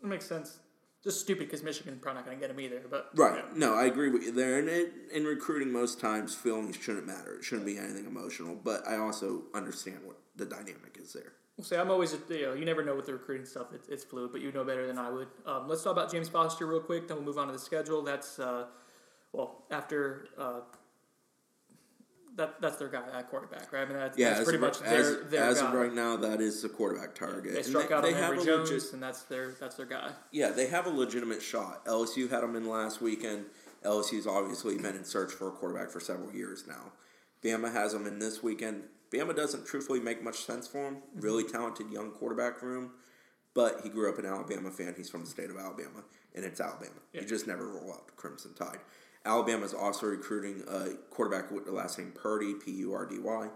It makes sense. Just stupid because Michigan's probably not going to get him either. But Right. yeah. No, I agree with you there. And it, in recruiting, most times feelings shouldn't matter. It shouldn't be anything emotional. But I also understand what the dynamic is there. We'll say I'm always, you know, you never know with the recruiting stuff. It's, it's fluid, but you know better than I would. Um, let's talk about James Foster real quick. Then we'll move on to the schedule. That's uh, well after uh, that. That's their guy at quarterback, right? I mean, that's, Yeah, that's pretty of, much their as, their as guy. of right now, that is the quarterback target. They And struck out on have Emory a Jones, legit- and that's their that's their guy. yeah, they have a legitimate shot. LSU had them in last weekend. LSU's obviously been in search for a quarterback for several years now. Bama has them in this weekend. Bama doesn't truthfully make much sense for him. Mm-hmm. Really talented young quarterback room, but he grew up an Alabama fan. He's from the state of Alabama, and it's Alabama. Yeah. You just never roll out the Crimson Tide. Alabama's also recruiting a quarterback with the last name Purdy, P U R D Y.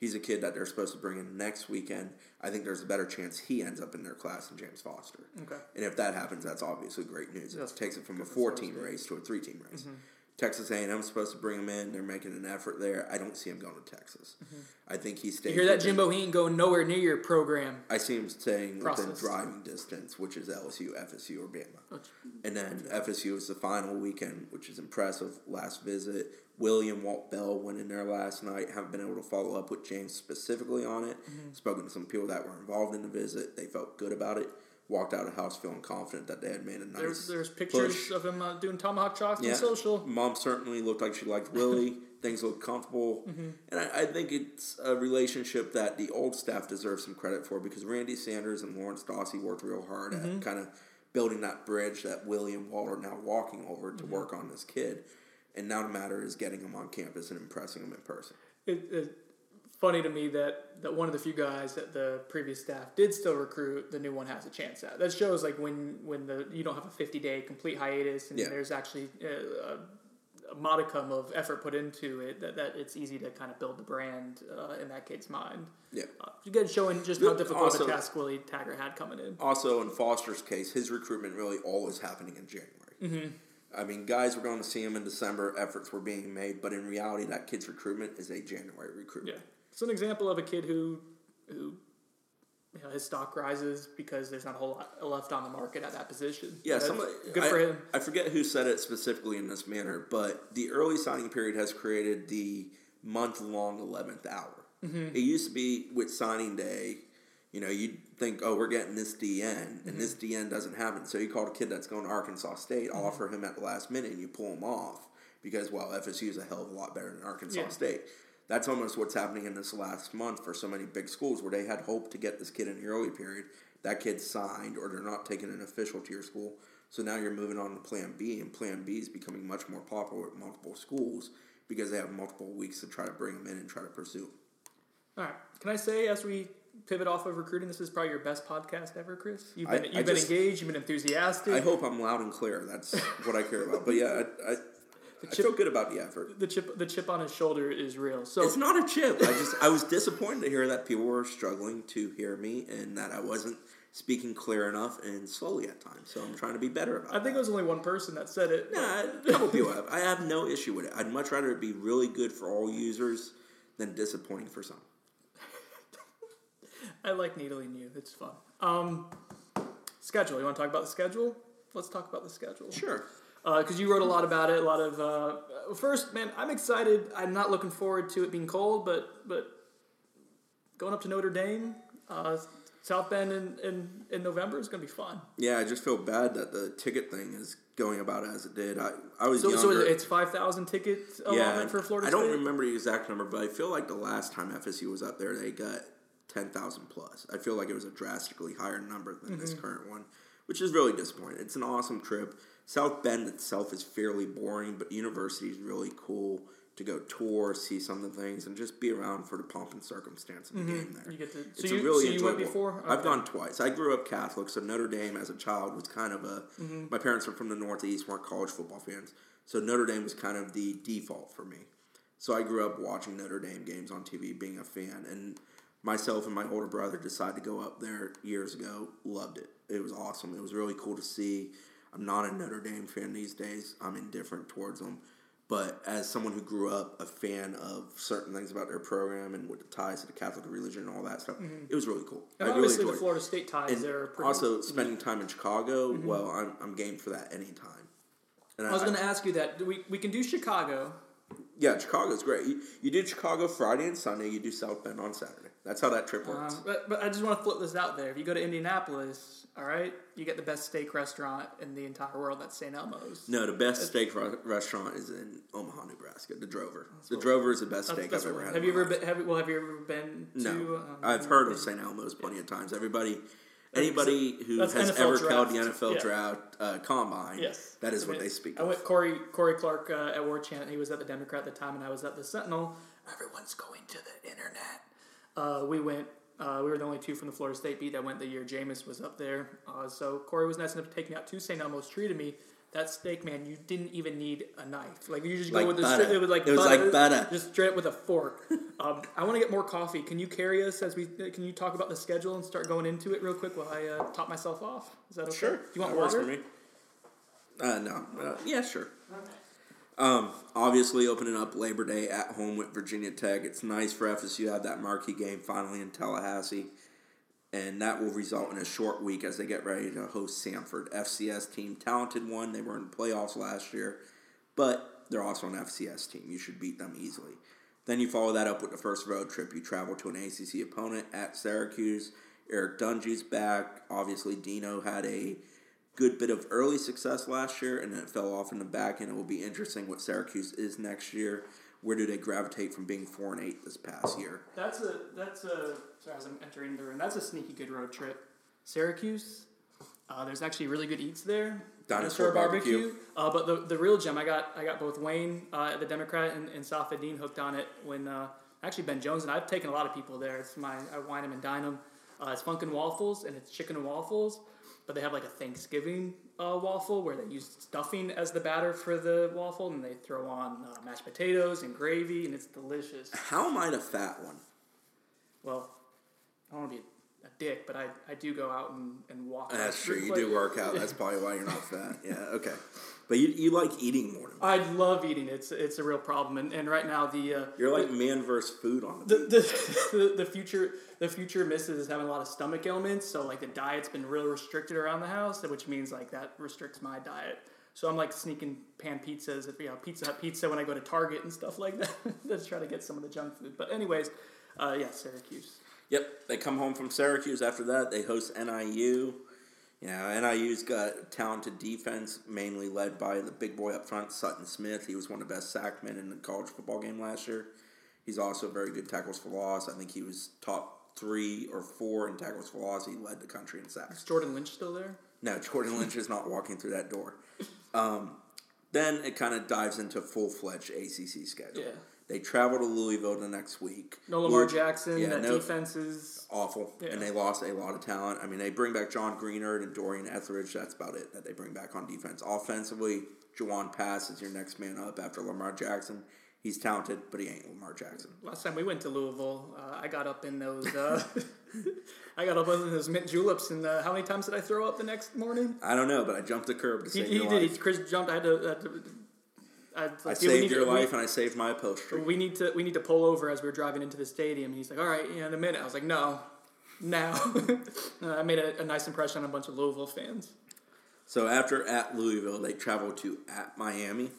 He's a kid that they're supposed to bring in next weekend. I think there's a better chance he ends up in their class than James Foster. Okay. And if that happens, that's obviously great news. It takes it from a good four-team race to a three-team race. Mm-hmm. Texas A&M is supposed to bring him in. They're making an effort there. I don't see him going to Texas. I think he stays. Mm-hmm. You hear that, Jimbo? He ain't going nowhere near your program. I see him staying within driving distance, which is LSU, FSU, or Bama. Which- And then FSU is the final weekend, which is impressive. Last visit, William Walt Bell went in there last night. Haven't been able to follow up with James specifically on it. Mm-hmm. Spoken to some people that were involved in the visit. They felt good about it. Walked out of the house feeling confident that they had made a nice. There's there's pictures push. of him uh, doing tomahawk chops Yeah. on social. Mom certainly looked like she liked Willie. Things looked comfortable. Mm-hmm. And I, I think it's a relationship that the old staff deserves some credit for because Randy Sanders and Lawrence Dawsey worked real hard Mm-hmm. at kind of building that bridge that Willie and Walt are now walking over Mm-hmm. to work on this kid. And now the matter is getting him on campus and impressing him in person. it, it's funny to me that, that one of the few guys that the previous staff did still recruit, the new one has a chance at. That shows like when when the you don't have a fifty day complete hiatus and Yeah. there's actually uh, a, a modicum of effort put into it that, that it's easy to kind of build the brand uh, in that kid's mind. Yeah. Uh, again, showing just how difficult also- a task Willie Taggart had coming in. Also, in Foster's case, his recruitment really all is happening in January. Mm-hmm. I mean, guys were going to see him in December, efforts were being made, but in reality, that kid's recruitment is a January recruitment. Yeah, it's an example of a kid who who you know, his stock rises because there's not a whole lot left on the market at that position. Yeah, That's somebody, good I, for him. I forget who said it specifically in this manner, but the early signing period has created the month long 11th hour. Mm-hmm. It used to be with signing day, you know, you'd think, oh, we're getting this DN, Mm-hmm. and this DN doesn't happen. So you call a kid that's going to Arkansas State, offer him at the last minute, and you pull him off because, well, FSU is a hell of a lot better than Arkansas Yeah. State. That's almost what's happening in this last month for so many big schools where they had hope to get this kid in the early period. That kid signed, or they're not taking an official to your school. So now you're moving on to Plan B, and Plan B is becoming much more popular at multiple schools because they have multiple weeks to try to bring them in and try to pursue. All right. can I say as we pivot off of recruiting, this is probably your best podcast ever, Chris. You've been I you've been just- engaged, you've been enthusiastic. I hope I'm loud and clear. That's what I care about. But yeah, I, I, I feel good about the effort. The chip the chip on his shoulder is real. So It's not a chip. I just I was disappointed to hear that people were struggling to hear me and that I wasn't speaking clear enough and slowly at times. So I'm trying to be better about I think it was only one person that said it. Nah, a couple people have. I have no issue with it. I'd much rather it be really good for all users than disappointing for some. I like needling you. It's fun. Um, schedule. You want to talk about the schedule? Let's talk about the schedule. Sure. Because you wrote a lot about it. A lot of uh, first, man. I'm excited. I'm not looking forward to it being cold, but but going up to Notre Dame, uh, South Bend in, in, in November is going to be fun. Yeah, I just feel bad that the ticket thing is going about as it did. I, I was So, so it's five thousand tickets allotment for Florida I don't State. remember the exact number, but I feel like the last time FSU was up there, they got ten thousand plus. I feel like it was a drastically higher number than this Mm-hmm. current one, which is really disappointing. It's an awesome trip. South Bend itself is fairly boring, but university is really cool to go tour, see some of the things, and just be around for the pomp and circumstance of the game there. Mm-hmm. You get to. So It's you, a really so you went enjoyable- before. I've gone twice. I grew up Catholic, so Notre Dame as a child was kind of a. Mm-hmm. My parents are from the Northeast, weren't college football fans, so Notre Dame was kind of the default for me. So I grew up watching Notre Dame games on TV, being a fan, and myself and my older brother decided to go up there years ago. Loved it. It was awesome. It was really cool to see. I'm not a Notre Dame fan these days. I'm indifferent towards them. But as someone who grew up a fan of certain things about their program and with the ties to the Catholic religion and all that stuff, it was really cool. Mm-hmm. And I really obviously, enjoyed the. Florida State ties. Are pretty, also spending time in Chicago. Well, I'm I'm game for that anytime. And I was going to ask you that. Do We we can do Chicago. yeah, Chicago's great. You, you do Chicago Friday and Sunday. You do South Bend on Saturday. That's how that trip works. Um, but, but I just want to flip this out there. If you go to Indianapolis, all right, you get the best steak restaurant in the entire world. That's St. Elmo's. no, the best steak re- restaurant is in Omaha, Nebraska. The Drover. The Drover is the best That's- steak that's I've ever had. Have you ever life. been? Have, well, have you ever been to? No, um, I've heard of St. Elmo's plenty of times. Everybody, anybody who That's has NFL ever called the. NFL Yeah. draft uh, combine, Yes, that is I what they speak I of. went Corey Corey Clark uh, at War Chant. He was at the Democrat at the time, and I was at the Sentinel. Everyone's going to the internet. Uh, we went. Uh, we were the only two from the Florida State beat that went the year Jameis was up there. Uh, so Corey was nice enough to take me out to St. Elmo's. Treated me. That steak, man, you didn't even need a knife. Like you just Like go with the butter. straight, it was like It was butter, like butter. just straight up with a fork. um, I want to get more coffee. Can you carry us as we? Can you talk about the schedule and start going into it real quick while I uh, top myself off? Is that okay? Sure. Do you want that works water? for me? Uh, no. Uh, yeah, sure. Um, obviously, opening up Labor Day at home with Virginia Tech. It's nice for FSU to have that marquee game finally in Tallahassee. And that will result in a short week as they get ready to host Samford. FCS team, talented one. They were in the playoffs last year, but they're also an FCS team. You should beat them easily. Then you follow that up with the first road trip. You travel to an ACC opponent at Syracuse. Eric Dungey's back. Obviously, Dino had a good bit of early success last year, and then it fell off in the back. And it will be interesting what Syracuse is next year. Where do they gravitate from being four and eight this past year? That's a that's a sorry as I'm entering the room. That's a sneaky good road trip. Syracuse. Uh, there's actually really good eats there. Dinosaur barbecue. Uh, but the, the real gem, I got I got both Wayne uh, the Democrat and, and Dean hooked on it when uh, actually Ben Jones and I've taken a lot of people there. It's my I wine them and dine them. Uh, it's Funk 'n Waffles and it's chicken and waffles, but they have like a Thanksgiving uh, waffle where they use stuffing as the batter for the waffle and they throw on uh, mashed potatoes and gravy and it's delicious. How am I the fat one? Well, I don't want to be a dick, but I, I do go out and, and walk. That's true. You do work out. That's probably why you're not fat. Yeah. Okay. But you, you like eating more. I love eating. It's it's a real problem, and, and right now the uh, You're like man versus food on the the, the, the the future the future misses is having a lot of stomach ailments, so like the diet's been real restricted around the house, which means like that restricts my diet. So I'm like sneaking pan pizzas, if you know, Pizza Hut pizza when I go to Target and stuff like that, to try to get some of the junk food. But anyways, uh, yeah, Syracuse. Yep, they come home from Syracuse. After that, they host NIU. Yeah, NIU's got talented defense, mainly led by the big boy up front, Sutton Smith. He was one of the best sackmen in the college football game last year. He's also very good tackles for loss. I think he was top three or four in tackles for loss. He led the country in sacks. Is Jordan Lynch still there? No, Jordan Lynch is not walking through that door. Um, then it kind of dives into full fledged ACC schedule. Yeah. They travel to Louisville the next week. No Lamar Louis- Jackson. yeah, that no- defense is awful, Yeah. and they lost a lot of talent. I mean, they bring back John Greenard and Dorian Etheridge. That's about it that they bring back on defense. Offensively, Jawon Pass is your next man up after Lamar Jackson. He's talented, but he ain't Lamar Jackson. Last time we went to Louisville, uh, I got up in those. Uh, I got up in those mint juleps, and uh, how many times did I throw up the next morning? I don't know, but I jumped the curb to He, save he your did. Life. Chris jumped. I had to. I, had to, I, I like, "Dude, we saved your to- life, We, and I saved my upholstery. we need to. We need to pull over as we were driving into the stadium. And he's like, "All right, yeah, in a minute." I was like, "No, now." I made a, a nice impression on a bunch of Louisville fans. So after at Louisville, they travel to at Miami.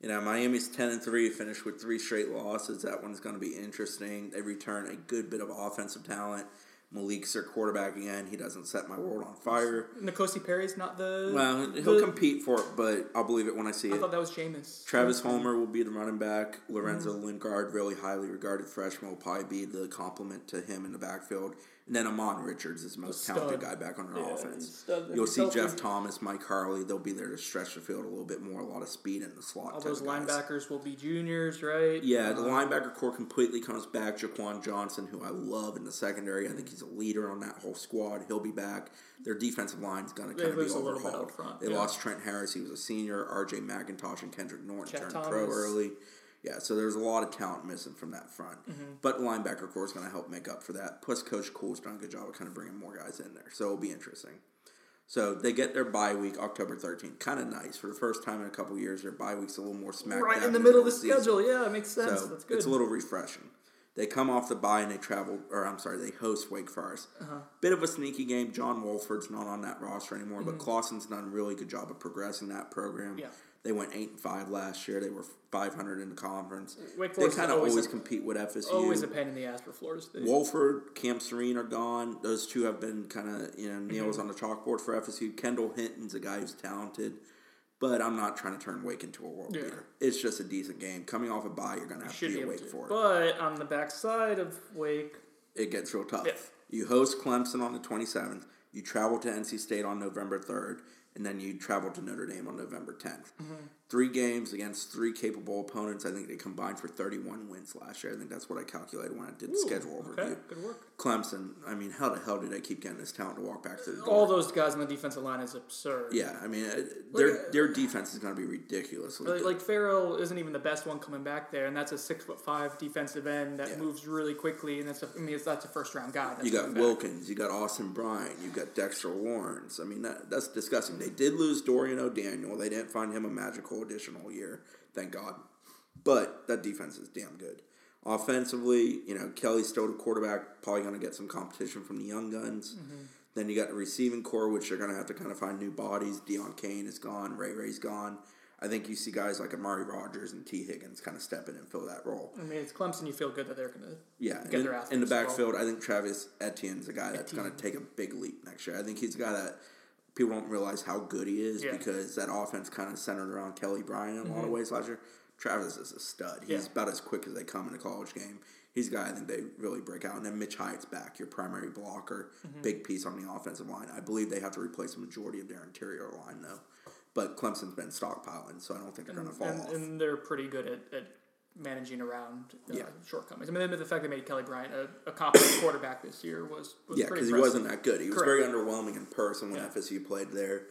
You know, Miami's ten and three, finished with three straight losses. That one's going to be interesting. They return a good bit of offensive talent. Malik's their quarterback again. He doesn't set my world on fire. N'Kosi Perry's not the. Well, he'll the- compete for it, but I'll believe it when I see I it. I thought that was Jameis. Travis Homer will be the running back. Lorenzo mm. Lingard, really highly regarded freshman, will probably be the complement to him in the backfield. And then Ahmmon Richards is the most Stud. talented guy back on their Yeah, offense. You'll see. Jeff Thomas, Mike Harley. They'll be there to stretch the field a little bit more, a lot of speed in the slot. All those linebackers will be juniors, right? Yeah, the Um, linebacker core completely comes back. Jaquan Johnson, who I love in the secondary, I think he's a leader on that whole squad. He'll be back. Their defensive line's going to kind of be lose a bit overhauled. front, they yeah. lost Trent Harris; he was a senior. R.J. McIntosh and Kendrick Norton turned pro early. Yeah, so there's a lot of talent missing from that front. Mm-hmm. But linebacker core is going to help make up for that. Plus, Coach Cool's done a good job of kind of bringing more guys in there, so it'll be interesting. So they get their bye week October 13th. Kind of nice for the first time in a couple years. Their bye week's a little more smack right in the middle of the season. schedule. Yeah, it makes sense. So That's good. it's a little refreshing. They come off the bye and they travel, or I'm sorry, they host Wake Forest. Uh-huh. Bit of a sneaky game. John Wolford's not on that roster anymore, but Mm-hmm. Clawson's done a really good job of progressing that program. Yeah. They went eight and five last year. They were 500 in the conference. Wake they Forest is kind of always always, a- compete with FSU. Always a pain in the ass for Florida State. Wolford, Cam Serigne are gone. Those two have been kind of you know Mm-hmm. on the chalkboard for FSU. Kendall Hinton's a guy who's talented, but I'm not trying to turn Wake into a world Yeah. beater. It's just a decent game. Coming off a bye, you're gonna have Should to be be to. for it. But on the backside of Wake, it gets real tough. Yeah. You host Clemson on the 27th. You travel to NC State on November 3rd, and then you travel to Notre Dame on November 10th. Mm-hmm. Three games against three capable opponents. I think they combined for 31 wins last year. I think that's what I calculated when I did the Ooh, schedule overview. okay, good work. Clemson, I mean, how the hell did they keep getting this talent to walk back through the door? All those guys on the defensive line is absurd. yeah, I mean, uh, their Like, their defense is going to be ridiculously Like, good. like Ferrell isn't even the best one coming back there, and that's a six foot five defensive end that Yeah. moves really quickly, and that's a, I mean that's a first round guy. That's You got. Wilkins, you got Austin Bryant, you got Dexter Lawrence. I mean, that, that's disgusting. They did lose Dorian O'Daniel. They didn't find him a magical addition all year, thank God. But that defense is damn good. Offensively, you know, Kelly's still the quarterback, probably going to get some competition from the young guns. Mm-hmm. Then you got the receiving core, which they're going to have to kind of find new bodies. Deon Cain is gone, Ray Ray's gone. I think you see guys like Amari Rodgers and Tee Higgins kind of step in and fill that role. I mean, it's Clemson. You feel good that they're gonna Yeah, get and their in, in the athletes backfield, I think Travis Etienne's a guy that's going to take a big leap next year. I think he's a guy that people don't realize how good he is Yeah. because that offense kind of centered around Kelly Bryant in a lot of ways last year. Travis is a stud. He's Mm-hmm. Yeah. about as quick as they come in a college game. He's a guy I think they really break out. And then Mitch Hyatt's back, your primary blocker, Mm-hmm. big piece on the offensive line. I believe they have to replace the majority of their interior line though. But Clemson's been stockpiling, so I don't think they're going to fall and, off. and they're pretty good at, at managing around uh, Yeah. shortcomings. I mean, the fact they made Kelly Bryant a, a competent quarterback this year was, was Yeah, because he wasn't that good. He was very underwhelming in person when Yeah. FSU played there.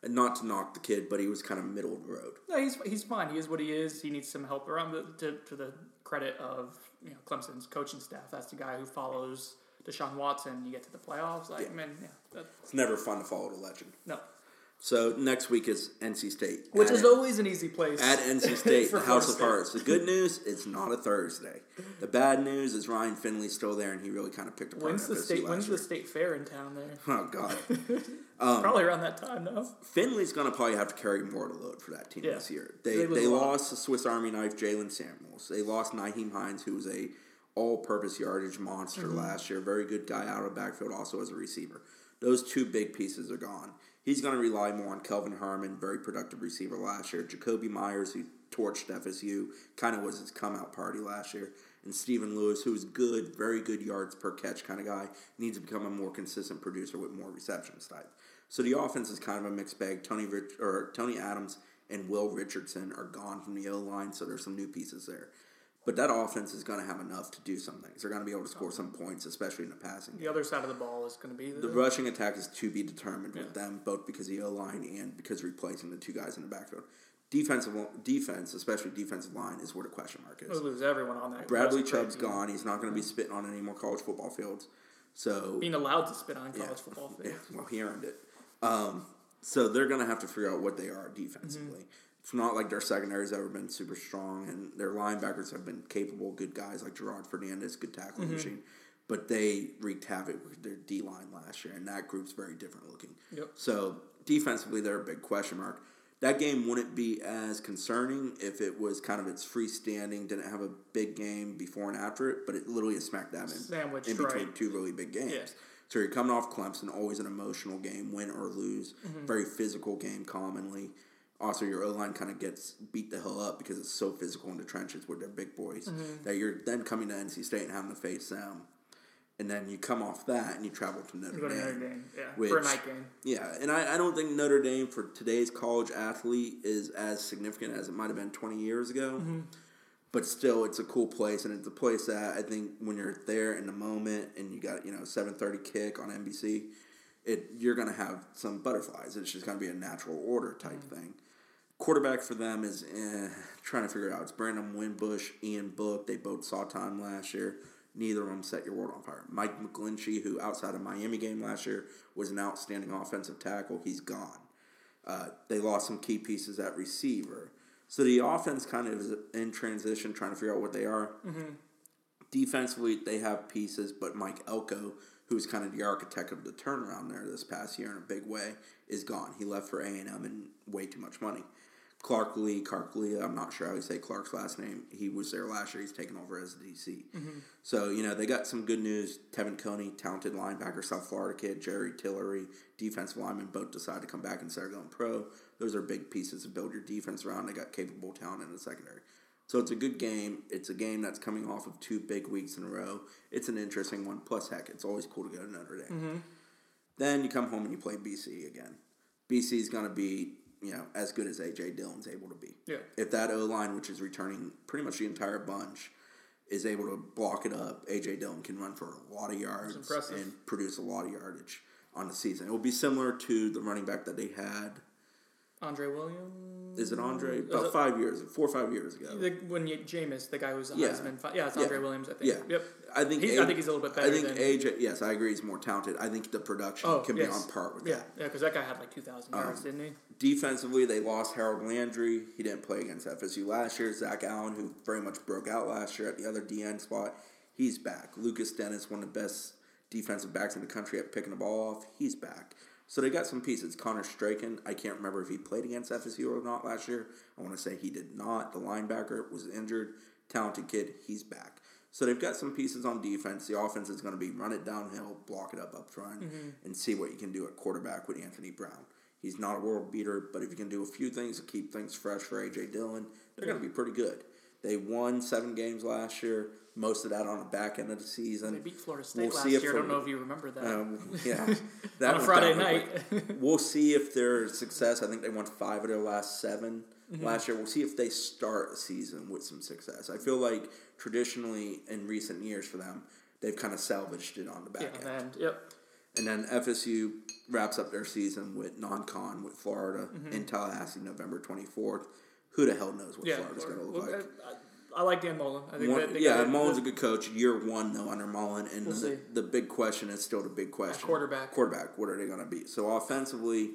And not to knock the kid, but he was kind of middle of the road. No, he's he's fine. He is what he is. He needs some help around the, to to the credit of you know Clemson's coaching staff. That's the guy who follows Deshaun Watson. You get to the playoffs, like man, yeah, It's never fun to follow the legend. no. So next week is NC State. Which is always an easy place at NC State, the House of. Hearts. The good news, it's not a Thursday. The bad news is Ryan Finley's still there, and he really kind of picked apart When's the state? When's year. the state fair in town? There, Oh God, probably around that time. No, Finley's going to probably have to carry more the load for that team Yeah. this year. They They they, lose a lot. lost the Swiss Army knife Jaylen Samuels. They lost Nyheim Hines, who was a all-purpose yardage monster Mm-hmm. last year. Very good guy out of backfield, also as a receiver. Those two big pieces are gone. He's going to rely more on Kelvin Harmon, very productive receiver last year. Jakobi Meyers, who torched FSU, kind of was his come out party last year. And Stephen Louis, who's good, very good yards per catch kind of guy, needs to become a more consistent producer with more receptions type. So the offense is kind of a mixed bag. Tony Rich or Tony Adams and Will Richardson are gone from the O line, so there's some new pieces there. But that offense is going to have enough to do some things. They're going to be able to score some points, especially in the passing. The other side of the ball is going to be the, The rushing attack is to be determined with them, both because of the O line and because replacing the two guys in the backfield. Defensive defense, especially defensive line, is where the question mark is. They'll lose everyone on that. Bradley. Chubb's gone. He's not going to be spitting on any more college football fields. So Being allowed to spit on college football yeah, fields. well, he earned it. Um, so they're going to have to figure out what they are defensively. It's not like their secondary's ever been super strong, and their linebackers have been capable, good guys like Gerard Fernandez, good tackling mm-hmm. machine. But they wreaked havoc with their D line last year, and that group's very different looking. Yep. So defensively, they're a big question mark. That game wouldn't be as concerning if it was kind of its freestanding, didn't have a big game before and after it, but it literally is smack dab in, in between right. two really big games. Yeah. So you're coming off Clemson, always an emotional game, win or lose, mm-hmm. very physical game commonly. Also, your O line kind of gets beat the hell up because it's so physical in the trenches where they're big boys mm-hmm. that you're then coming to NC State and having to face them. And then you come off that and you travel to Notre to Dame. Notre Dame, yeah, which- for a night game. Yeah, and I, I don't think Notre Dame for today's college athlete is as significant as it might have been 20 years ago. Mm-hmm. But still, it's a cool place, and it's a place that I think when you're there in the moment and you got you know 7:30 kick on NBC, it you're gonna have some butterflies. It's just gonna be a natural order type mm-hmm. thing. Quarterback for them is eh, trying to figure it out. It's Brandon Wimbush, Ian Book. They both saw time last year. Neither of them set your world on fire. Mike McGlinchey, who outside of Miami game last year was an outstanding offensive tackle, he's gone. Uh, they lost some key pieces at receiver. So the offense kind of is in transition, trying to figure out what they are. Defensively, they have pieces, but Mike Elko, who's kind of the architect of the turnaround there this past year in a big way, is gone. He left for A and M and way too much money. Clark Lea, Clark Lea, I'm not sure how you say Clark's last name. He was there last year. He's taken over as DC. Mm-hmm. So, you know, they got some good news. Te'von Coney, talented linebacker, South Florida kid, Jerry Tillery, defensive lineman, both decided to come back and start going pro. Those are big pieces to build your defense around. They got capable talent in the secondary. So it's a good game. It's a game that's coming off of two big weeks in a row. It's an interesting one. Plus, heck, it's always cool to go to Notre Dame. Mm-hmm. Then you come home and you play BC again. BC is going to be, you know, as good as AJ Dillon's able to be. Yeah. If that O line, which is returning pretty much the entire bunch, is able to block it up, AJ Dillon can run for a lot of yards and produce a lot of yardage on the season. It will be similar to the running back that they had. Andre Williams. Is it Andre? About it- five years, four or five years ago. The, when you, Jameis, the guy who's a Yeah. Heisman, fi- yeah, it's Yeah. Andre Williams. I think. Yeah. Yep. I think He's- I think he's a little bit better. I think than- AJ. Yes, I agree. He's more talented. I think the production Oh, can yes. be on par with Yeah, that. yeah, because that guy had like two thousand Um, yards, didn't he? Defensively, they lost Harold Landry. He didn't play against FSU last year. Zach Allen, who very much broke out last year at the other DN spot, he's back. Lukas Denis, one of the best defensive backs in the country at picking the ball off, he's back. So they got some pieces. Connor Strachan, I can't remember if he played against FSU or not last year. I want to say he did not. The linebacker was injured. Talented kid, he's back. So they've got some pieces on defense. The offense is going to be run it downhill, block it up up front, mm-hmm. and see what you can do at quarterback with Anthony Brown. He's not a world beater, but if you can do a few things to keep things fresh for AJ Dillon, they're going to be pretty good. They won seven games last year, most of that on the back end of the season. They beat Florida State We'll last year. I don't know if you remember that. Um, yeah, that On a Friday night. we'll see if their success. I think they won five of their last 7 Mm-hmm. last year. We'll see if they start a season with some success. I feel like traditionally in recent years for them, they've kind of salvaged it on the back yeah, end. and yep. And then FSU wraps up their season with non-con with Florida Mm-hmm. in Tallahassee, November twenty fourth. Who the hell knows what Yeah, Florida's going to look well, like? I, I like Dan Mullen. I think One- that yeah, Mullen's a good coach. Year one though under Mullen, and We'll the, see. the big question is still the big question. quarterback. Quarterback. What are they going to be? So offensively,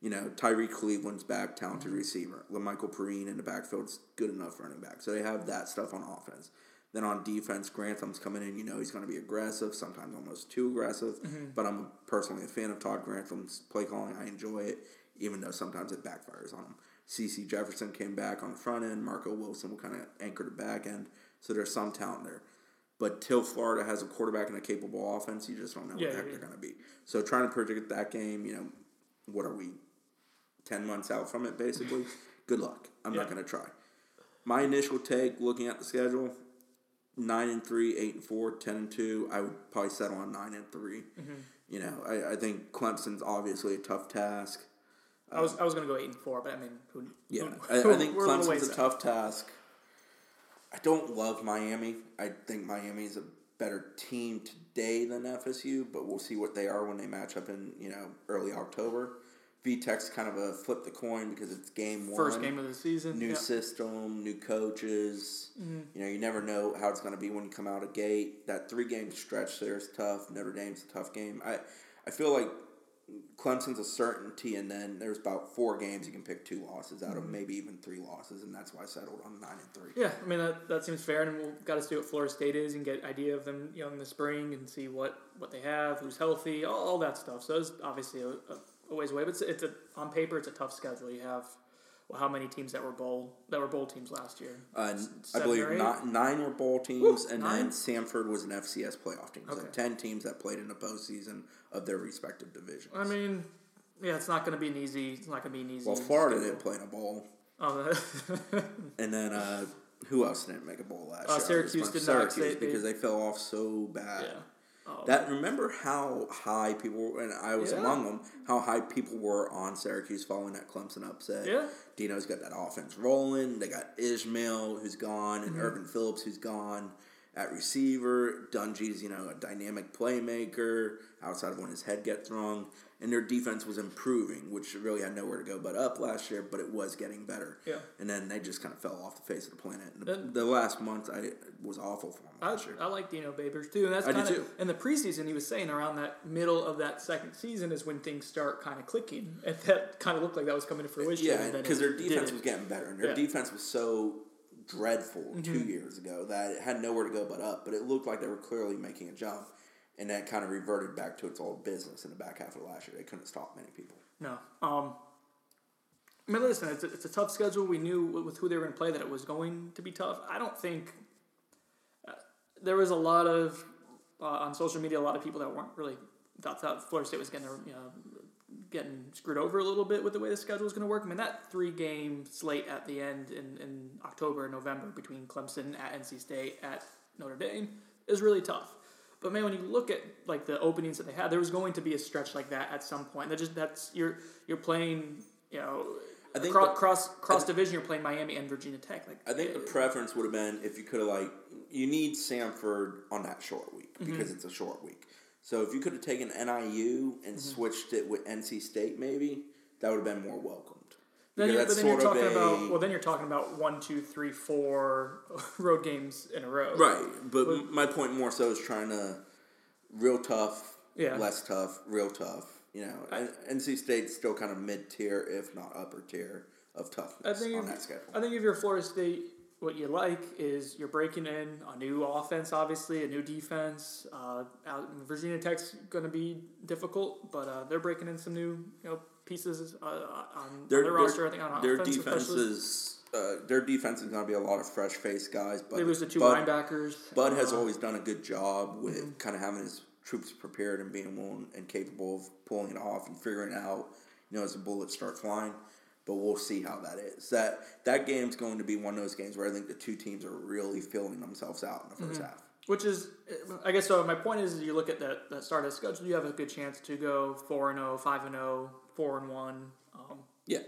you know, Tyrie Cleveland's back, talented Mm-hmm. receiver. Lamical Perine in the backfield's good enough running back. So they have that stuff on offense. Then on defense, Grantham's coming in. You know, he's going to be aggressive, sometimes almost too aggressive. Mm-hmm. But I'm personally a fan of Todd Grantham's play calling. I enjoy it, even though sometimes it backfires on him. CeCe Jefferson came back on the front end. Marco Wilson will kind of anchor the back end. So there's some talent there. But till Florida has a quarterback and a capable offense, you just don't know Yeah, what the heck yeah, they're going to be. So trying to predict that game, you know, what are we, 10 months out from it, basically? Good luck. I'm not going to try. My initial take, looking at the schedule, 9 and 3, 8 and 4, 10 and 2, I would probably settle on 9 and 3. Mm-hmm. You know, I, I think Clemson's obviously a tough task. I was I was gonna go eight and four, but I mean, who, Yeah, who, I, I think we're a little Clemson's a out. tough task. I don't love Miami. I think Miami is a better team today than FSU, but we'll see what they are when they match up in you know early October. VTech's kind of a flip the coin because it's game one. First game of the season. New yeah. system, new coaches. Mm-hmm. You know, you never know how it's going to be when you come out of gate. That three game stretch there is tough. Notre Dame's a tough game. I, I feel like Clemson's a certainty, and then there's about four games you can pick two losses out of, Mm-hmm. maybe even three losses, and that's why I settled on nine and three. Yeah, I mean that, that seems fair, and we've got to see what Florida State is and get idea of them, you know, in the spring and see what, what they have, who's healthy, all, all that stuff. So it's obviously a, a, ways away, but it's, it's a on paper it's a tough schedule. You have well, how many teams that were bowl that were bowl teams last year? Uh, I believe not, nine were bowl teams, Woo, and nine? then Samford was an FCS playoff team. So Okay. ten teams that played in the postseason of their respective divisions. I mean, yeah, it's not going to be an easy. It's not going to be an easy. well, Florida schedule. didn't play in a bowl, Oh, and then uh, who else didn't make a bowl last Uh, year? Syracuse did one- not. Syracuse They- they- because they fell off so bad. yeah. Oh, That remember how high people were, and I was Yeah. among them. How high people were on Syracuse following that Clemson upset. Yeah. Dino's got that offense rolling. They got Ishmael who's gone, Mm-hmm. and Ervin Philips who's gone at receiver. Dungey's you know a dynamic playmaker outside of when his head gets wrong, and their defense was improving, which really had nowhere to go but up last year. But it was getting better. Yeah. And then they just kind of fell off the face of the planet. And the, last month I was awful for them I, last year. I like Dino Babers too, and that's I do kind of too. in the preseason. He was saying around that middle of that second season is when things start kind of clicking, and that kind of looked like that was coming to fruition. Yeah, because their defense didn't. was getting better, and their Yeah. defense was so dreadful two Mm-hmm. years ago that it had nowhere to go but up. But it looked like they were clearly making a jump, and that kind of reverted back to its old business in the back half of last year. They couldn't stop many people. No. Um, I mean, listen, it's a, it's a tough schedule. We knew with who they were going to play that it was going to be tough. I don't think uh, there was a lot of uh, on social media a lot of people that weren't really thought, thought Florida State was going to you know getting screwed over a little bit with the way the schedule is going to work. I mean, that three game slate at the end in, in October and November between Clemson at NC State at Notre Dame is really tough. But man, when you look at like the openings that they had, there was going to be a stretch like that at some point. That just that's you're you're playing you know I think cross the- cross, cross division. You're playing Miami and Virginia Tech. Like I think the preference would have been if you could have like you need Samford on that short week Mm-hmm. because it's a short week. So if you could have taken NIU and Mm-hmm. switched it with NC State, maybe that would have been more welcomed. Then you're, but then you're talking a- about well, then you're talking about one, two, three, four road games in a row. Right, but my point more so is trying to real tough, Yeah. less tough, real tough. You know, and NC State's still kind of mid tier, if not upper tier, of I toughness think on if, that schedule. I think if you're Florida State, what you like is you're breaking in a new offense, obviously a new defense. Uh, out, Virginia Tech's going to be difficult, but uh, they're breaking in some new you know pieces uh, on Their, their, their, roster. I think on their offense, defense is uh, their defense is going to be a lot of fresh face guys. But They lose the two Bud, linebackers. Bud has Uh, always done a good job with Mm-hmm. kind of having his troops prepared and being willing and capable of pulling it off and figuring it out. You know, as the bullets start flying. But we'll see how that is. That that game's going to be one of those games where I think the two teams are really filling themselves out in the 1st Mm-hmm. half. Which is, I guess. So my point is, you look at that that start of schedule, you have a good chance to go four and 0, 5 and 0, 4 and one, um, Yeah.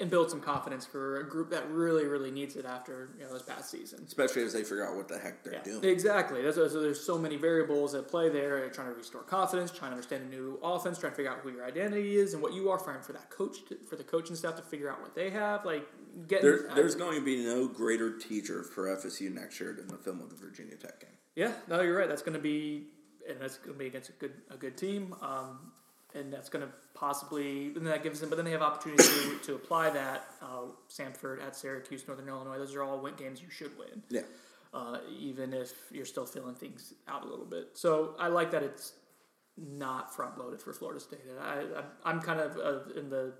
And build some confidence for a group that really, really needs it after you know this past season. Especially as they figure out what the heck they're Yeah, doing. exactly. That's, so there's so many variables at play there. Trying to restore confidence, trying to understand a new offense, trying to figure out who your identity is and what you are. Trying for that coach, to, for the coaching staff to figure out what they have. Like getting There, there's going to be no greater teacher for FSU next year than the film of the Virginia Tech game. Yeah, no, you're right. That's going to be, and that's going to be against a good a good team, um, and that's going to possibly, and that gives them. But then they have opportunities to, to apply that. Uh, Samford at Syracuse, Northern Illinois. Those are all win games you should win, Yeah. uh, even if you're still feeling things out a little bit. So I like that it's not front loaded for Florida State. And I, I I'm kind of uh, in the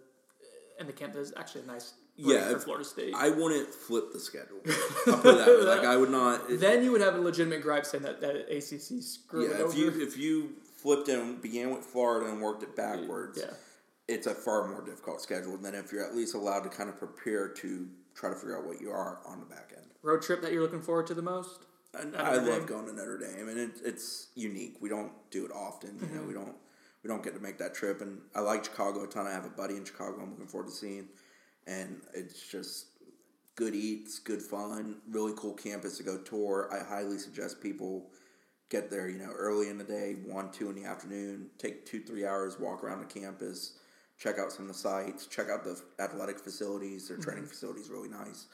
in the camp. There's actually a nice Yeah, for Florida State. I wouldn't flip the schedule. I'll put that way. Like I would not. then you would have a legitimate gripe saying that, that ACC screwed it yeah, over. you if you flipped and began with Florida and worked it backwards, yeah. it's a far more difficult schedule than if you're at least allowed to kind of prepare to try to figure out what you are on the back end. road trip that you're looking forward to the most? And I Dame? love going to Notre Dame, and it, it's unique. We don't do it often. You Mm-hmm. know, we don't we don't get to make that trip. And I like Chicago a ton. I have a buddy in Chicago. I'm looking forward to seeing, and it's just good eats, good fun, really cool campus to go tour. I highly suggest people get there, you know, early in the day, one, two in the afternoon, take two, three hours, walk around the campus, check out some of the sites, check out the athletic facilities. Their training facilities really nice.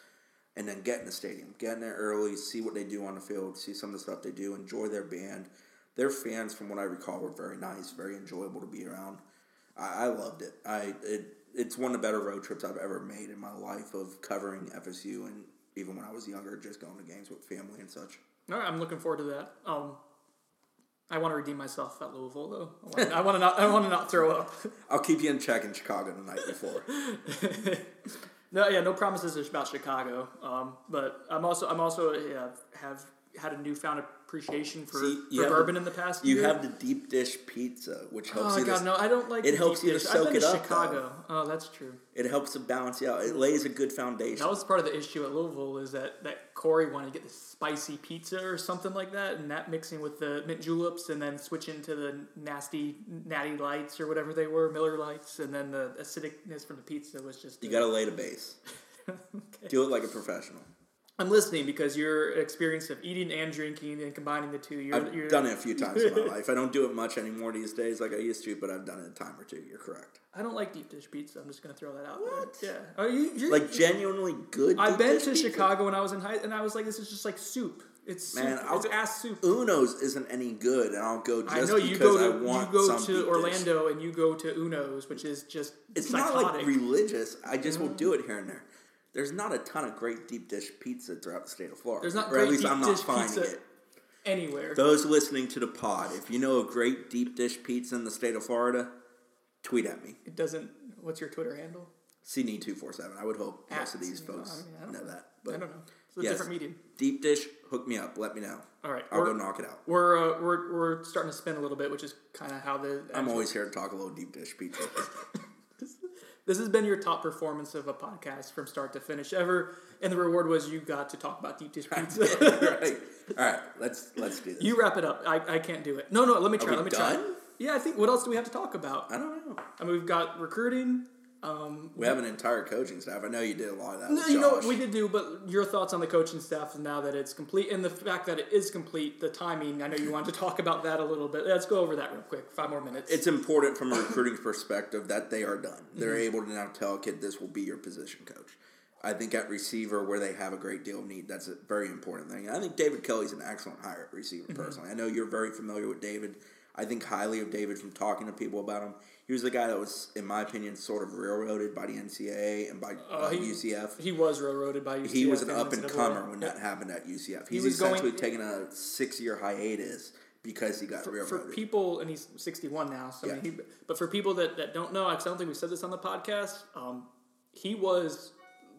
And then get in the stadium. Get in there early, see what they do on the field, see some of the stuff they do, enjoy their band. Their fans, from what I recall, were very nice, very enjoyable to be around. I, I loved it. I it it's one of the better road trips I've ever made in my life of covering FSU and even when I was younger, just going to games with family and such. All right, I'm looking forward to that. Um, I want to redeem myself at Louisville though. I want, I want to not. I want to not throw up. I'll keep you in check in Chicago the night before. No, yeah, no promises about Chicago. Um, but I'm also I'm also yeah, have had a newfound appreciation for, See, for have bourbon in the past You year. have the deep dish pizza, which helps Oh you. god, to, no! I don't like. it helps you to soak it to up, Chicago. Oh, that's true. It helps to balance you out. It lays a good foundation. That was part of the issue at Louisville is that, that Corey wanted to get the spicy pizza or something like that, and that mixing with the mint juleps, and then switching to the nasty natty lights or whatever they were, Miller lights, and then the acidicness from the pizza was just. you got to lay the base. Do it like a professional. I'm listening because your experience of eating and drinking and combining the two. You're, I've you're, done it a few times in my life. I don't do it much anymore these days like I used to, but I've done it a time or two. You're correct. I don't like deep dish pizza. I'm just gonna throw that out What? there. Yeah. Oh, you, you're, Like genuinely good. I've been dish to pizza? Chicago when I was in high, and I was like, this is just like soup. It's Man, soup. I'll it's ass soup. Uno's isn't any good, and I'll go just I know you because go I to you want go some deep to dish. Orlando and you go to Uno's, which is just It's psychotic. not like religious. I just will mm. do it here and there. There's not a ton of great deep dish pizza throughout the state of Florida. There's not or great at least deep I'm dish not finding pizza it. anywhere. Those listening to the pod, if you know a great deep dish pizza in the state of Florida, tweet at me. it doesn't. What's your Twitter handle? CD two four seven. I would hope At most of these CD247. folks I mean, I know know. that. I don't know. It's a yes. different medium. Deep dish, hook me up. Let me know. All right, I'll go knock it out. we're, uh, we're we're starting to spin a little bit, which is kind of how the. I'm always here to talk a little deep dish pizza. This has been your top performance of a podcast from start to finish ever, and the reward was you got to talk about deep dish pizza. right. All right. Let's let's do this. you wrap it up. I, I can't do it. No, no. Let me try. we let me try. Yeah, I think. What else do we have to talk about? I don't know. I mean, we've got recruiting. Um, We have an entire coaching staff. I know you did a lot of that. No, you know we did do, but your thoughts on the coaching staff now that it's complete, and the fact that it is complete, the timing. I know you wanted to talk about that a little bit. Let's go over that real quick. Five more minutes. It's important from a recruiting perspective that they are done. They're Mm-hmm. able to now tell a kid this will be your position coach. I think at receiver, where they have a great deal of need, that's a very important thing. I think David Kelly's an excellent hire at receiver. Mm-hmm. Personally, I know you're very familiar with David. I think highly of David from talking to people about him. He was the guy that was, in my opinion, sort of railroaded by the NCAA and by uh, he- UCF. he was railroaded by UCF. He was an up and comer when Yeah. that happened at UCF. He's was going- essentially taking a six year hiatus because he got For, railroaded. for people, and he's sixty-one now. So I mean, Yeah. he, but for people that, that don't know, I don't think we said this on the podcast. Um, he was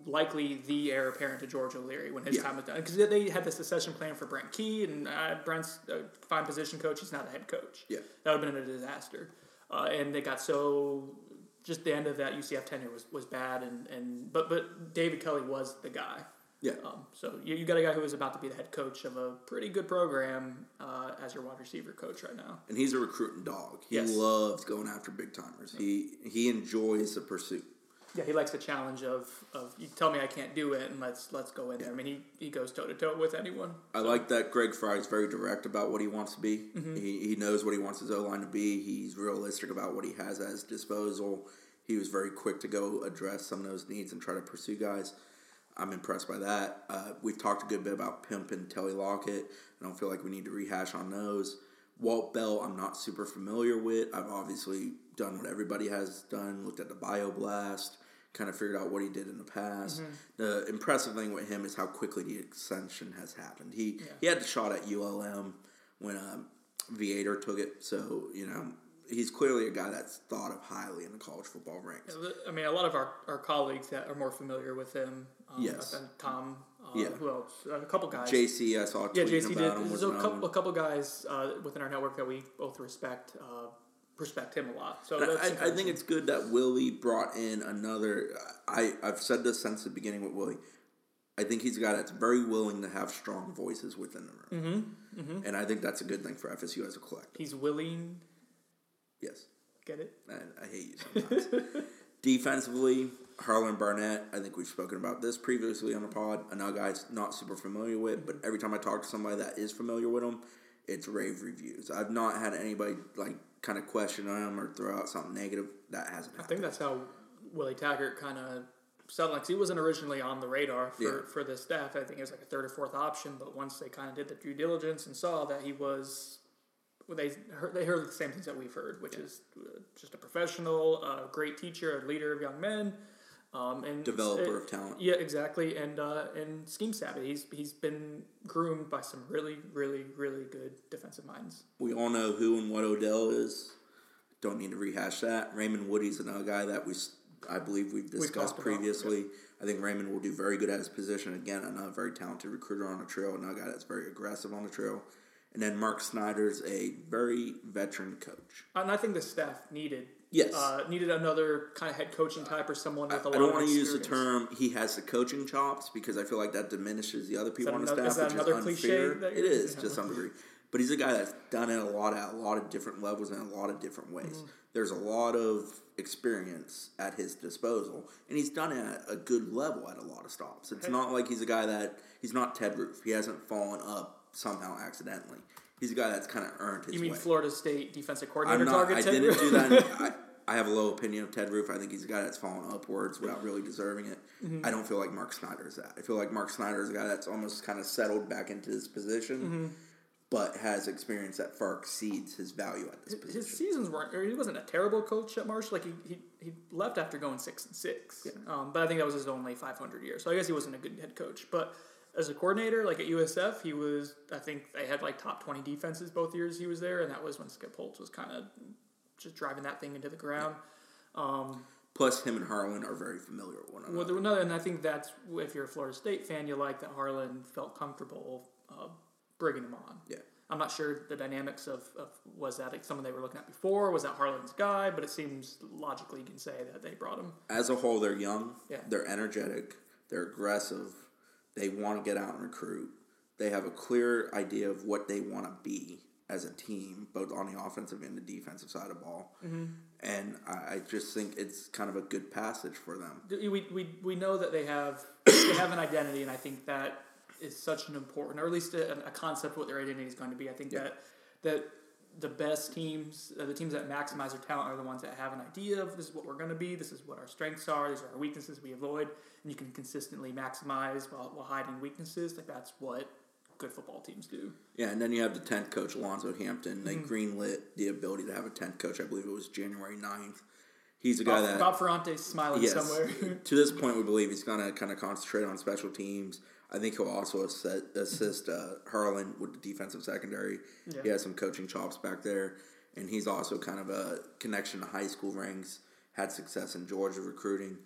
likely the heir apparent to George O'Leary when his Yeah. time was done because they had the succession plan for Brent Key, and uh, Brent's a fine position coach. He's not a head coach. Yeah. that would have been a disaster. Uh, and they got so just the end of that UCF tenure was, was bad, and, and but but David Kelly was the guy. yeah. Um, so you, you got a guy who is about to be the head coach of a pretty good program uh, as your wide receiver coach right now. and he's a recruiting dog. He Yes. loves going after big timers. He he enjoys the pursuit. Yeah, he likes the challenge of, of you tell me I can't do it and let's let's go in there. I mean, he, he goes toe to toe with anyone. I like that Greg Frey is very direct about what he wants to be. Mm-hmm. He, he knows what he wants his O line to be. He's realistic about what he has at his disposal. He was very quick to go address some of those needs and try to pursue guys. I'm impressed by that. Uh, we've talked a good bit about Pimp and Telly Lockette. I don't feel like we need to rehash on those. Walt Bell, I'm not super familiar with. I've obviously done what everybody has done, looked at the BioBlast, kind of figured out what he did in the past. The impressive thing with him is how quickly the ascension has happened. He he had the shot at ULM when um, Viator took it, so you know he's clearly a guy that's thought of highly in the college football ranks. I mean, a lot of our, our colleagues that are more familiar with him. Um, Yes. Tom. Uh, Yeah. Who else? A couple guys. JC, I saw yeah, JC did. There's a couple, a couple guys uh, within our network that we both respect. Uh, respect him a lot. So I, I think it's good that Willie brought in another. I I've said this since the beginning with Willie. I think he's a guy that's very willing to have strong voices within the room, mm-hmm, and I think that's a good thing for FSU as a collective. he's willing. Yes, Get it? I, I hate you sometimes. Defensively, Harlan Barnett, I think we've spoken about this previously on the pod. Another guy's not super familiar with, but every time I talk to somebody that is familiar with him, it's rave reviews. I've not had anybody like kind of question him or throw out something negative. That hasn't I think that's how Willie Taggart kind of settled. Because he wasn't originally on the radar for, Yeah. for this staff. I think he was like a third or fourth option. But once they kind of did the due diligence and saw that he was, well, they heard, they heard the same things that we've heard, which is uh, just a professional, a great teacher, a leader of young men. Um, and Developer it- of talent. Yeah, exactly, and uh, and scheme savvy. He's he's been groomed by some really, really, really good defensive minds. We all know who and what Odell is. Don't need to rehash that. Raymond Woodie's another guy that we, I believe we've discussed about, previously. I think Raymond will do very good at his position. Again, another very talented recruiter on the trail, another guy that's very aggressive on the trail. And then Mark Snyder's a very veteran coach. And I think the staff needed Yes. uh, needed another kind of head coaching type or someone with a I lot. I don't want to use the term he has the coaching chops because I feel like that diminishes the other people on the another- staff, is that which another is cliche unfair. that It yeah. to some degree, but he's a guy that's done it a lot at a lot of different levels in a lot of different ways. Mm-hmm. There's a lot of experience at his disposal, and he's done it at a good level at a lot of stops. It's not like he's a guy that he's not Ted Roof. He hasn't fallen up somehow accidentally. He's a guy that's kind of earned his You mean way. Florida State defensive I'm coordinator not. target? I Ted didn't Roof? do that. I, I have a low opinion of Ted Roof. I think he's a guy that's fallen upwards without really deserving it. Mm-hmm. I don't feel like Mark Snyder is that. I feel like Mark Snyder is a guy that's almost kind of settled back into his position, Mm-hmm. but has experience that far exceeds his value at this His position. His seasons weren't. Or he wasn't a terrible coach at Marshall. Like he, he, he left after going six and six. Um, but I think that was his only 500 year. So I guess he wasn't a good head coach. But as a coordinator, like at USF, he was. I think they had like top 20 defenses both years he was there, and that was when Skip Holtz was kind of just driving that thing into the ground. Um, Plus, him and Harlon are very familiar with one another. were another, and I think that's if you're a Florida State fan, you like that Harlon felt comfortable uh, bringing him on. Yeah. I'm not sure the dynamics of, of was that like someone they were looking at before, was that Harlon's guy, but it seems logically you can say that they brought him. As a whole, they're young. Yeah. They're energetic. They're aggressive. They want to get out and recruit. They have a clear idea of what they want to be as a team, both on the offensive and the defensive side of the ball. Mm-hmm. And I, I just think it's kind of a good passage for them. We, we, we know that they have they have an identity, and I think that is such an important, or at least a, a concept of what their identity is going to be. I think Yeah. that that the best teams, uh, the teams that maximize their talent, are the ones that have an idea of this is what we're going to be, this is what our strengths are, these are our weaknesses we avoid, and you can consistently maximize while, while hiding weaknesses. Like that's what good football teams do. Yeah, and then you have the 10th coach, Alonzo Hampton. They Mm-hmm. greenlit the ability to have a 10th coach. I believe it was January 9th. He's a guy Bob, that. Bob Ferrante's smiling Yes. somewhere. to this point, we believe he's going to kind of concentrate on special teams. I think he'll also assist, assist uh, Harlon with the defensive secondary. Yeah. He has some coaching chops back there, and he's also kind of a connection to high school ranks. Had success in Georgia recruiting.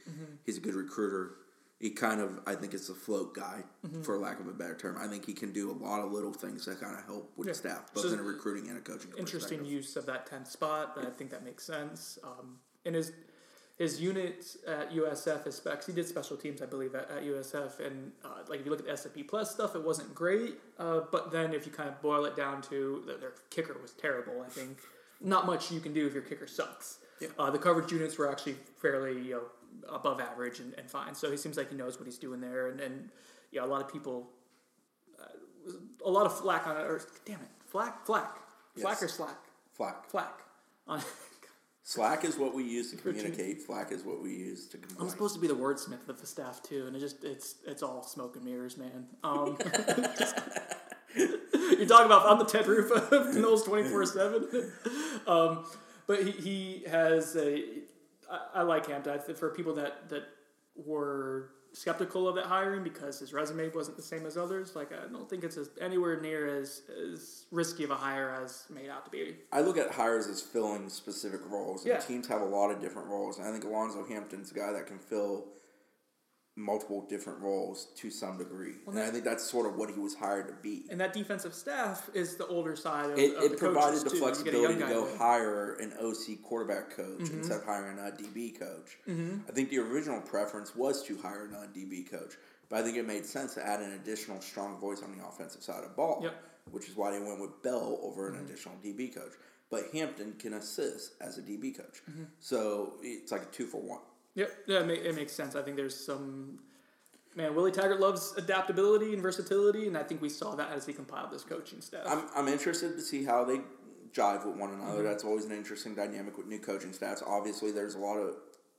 He's a good recruiter. He kind of, I think, is a float guy, for lack of a better term. I think he can do a lot of little things that kind of help with Yeah. the staff, both So- in a recruiting and a coaching. interesting use of that 10th spot. But I think that makes sense. Um, and his his unit at USF is specs. He did special teams, I believe, at, at USF. And uh, like if you look at the S&P Plus stuff, it wasn't great. Uh, but then if you kind of boil it down to that their kicker was terrible, I think not much you can do if your kicker sucks. Yeah. Uh, the coverage units were actually fairly you know, above average and, and fine. So he seems like he knows what he's doing there. And, and yeah, a lot of people, uh, a lot of flack on it. Or damn it, flack, flack, flack Yes. or slack. Flack. Flack. On, Slack is what we use to communicate. Slack is what we use to complain. I'm supposed to be the wordsmith of the staff too, and it just it's it's all smoke and mirrors, man. Um, you're talking about I'm the Ted Roof of Noles twenty four seven. Um, but he, he has a I, I like Hampton I for people that that were skeptical of that hiring because his resume wasn't the same as others. Like I don't think it's as, anywhere near as as risky of a hire as made out to be. I look at hires as filling specific roles. Yeah. And teams have a lot of different roles. And I think Alonzo Hampton's a guy that can fill multiple different roles to some degree. and I think that's sort of what he was hired to be. And that defensive staff is the older side of, It, of it the provided the too. You get a flexibility to go hire an OC quarterback coach Mm-hmm. instead of hiring a DB coach. I think the original preference was to hire a non DB coach, but I think it made sense to add an additional strong voice on the offensive side of the ball, Yep. which is why they went with Bell over Mm-hmm. an additional DB coach. But Hampton can assist as a DB coach, Mm-hmm. so it's like a two for one. Yep, yeah, it, make, it makes sense. I think there's some. Man, Willie Taggart loves adaptability and versatility, and I think we saw that as he compiled this coaching staff. I'm, I'm interested to see how they jive with one another. Mm-hmm. That's always an interesting dynamic with new coaching staffs. Obviously, there's a lot of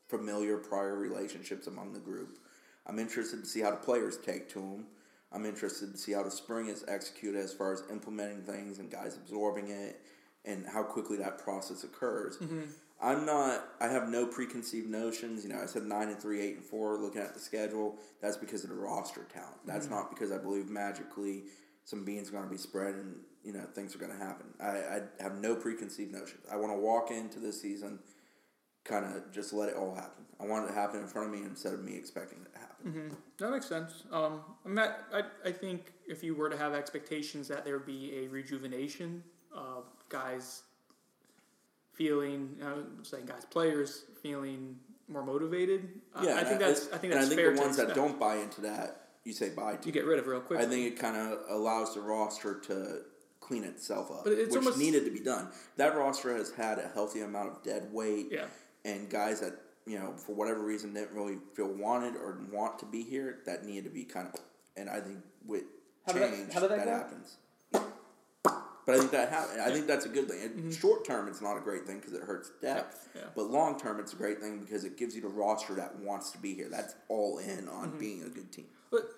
familiar prior relationships among the group. I'm interested to see how the players take to them. I'm interested to see how the spring is executed as far as implementing things and guys absorbing it and how quickly that process occurs. Mm-hmm. I'm not. I have no preconceived notions. You know, I said nine and three, eight and four. Looking at the schedule, that's because of the roster talent. That's mm-hmm. not because I believe magically some beans are going to be spread and you know things are going to happen. I, I have no preconceived notions. I want to walk into this season, kind of just let it all happen. I want it to happen in front of me instead of me expecting it to happen. Mm-hmm. That makes sense. Um, I, mean, I, I think if you were to have expectations that there would be a rejuvenation of guys feeling, uh, saying guys, players feeling more motivated. Yeah, I think that's I think that's and I think fair the ones that don't buy into that, you say buy to. You get rid of real quick. I think it kind of allows the roster to clean itself up, but it's which almost, needed to be done. That roster has had a healthy amount of dead weight. Yeah. And guys that you know for whatever reason didn't really feel wanted or want to be here, that needed to be kind of. And I think with how change, that, that, that happens. But I think that ha- I think that's a good thing. Mm-hmm. Short term, it's not a great thing because it hurts depth. Yeah. But long term, it's a great thing because it gives you the roster that wants to be here. That's all in on mm-hmm. being a good team. But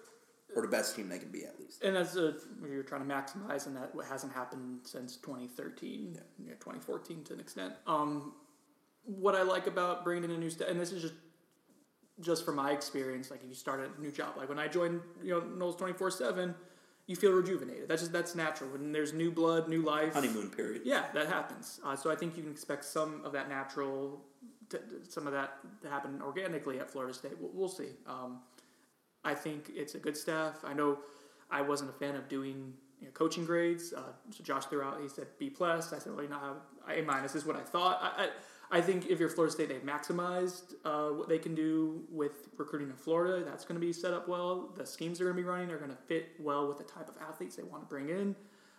or the best team they can be at least. And as a, you're trying to maximize, and that what hasn't happened since 2013, yeah. yeah 2014 to an extent. Um, what I like about bringing in a new staff, and this is just just from my experience, like if you start a new job, like when I joined, you know, Noles 24 seven you feel rejuvenated. That's just that's natural. When there's new blood, new life, honeymoon period. Yeah, that happens. Uh, so I think you can expect some of that natural, to, some of that to happen organically at Florida State. We'll, we'll see. Um, I think it's a good staff. I know I wasn't a fan of doing you know, coaching grades. Uh, so Josh threw out. He said B plus. I said, well, you know, A minus is what I thought. I, I I think if you're Florida State, they've maximized uh, what they can do with recruiting in Florida. That's going to be set up well. The schemes they're going to be running are going to fit well with the type of athletes they want to bring in.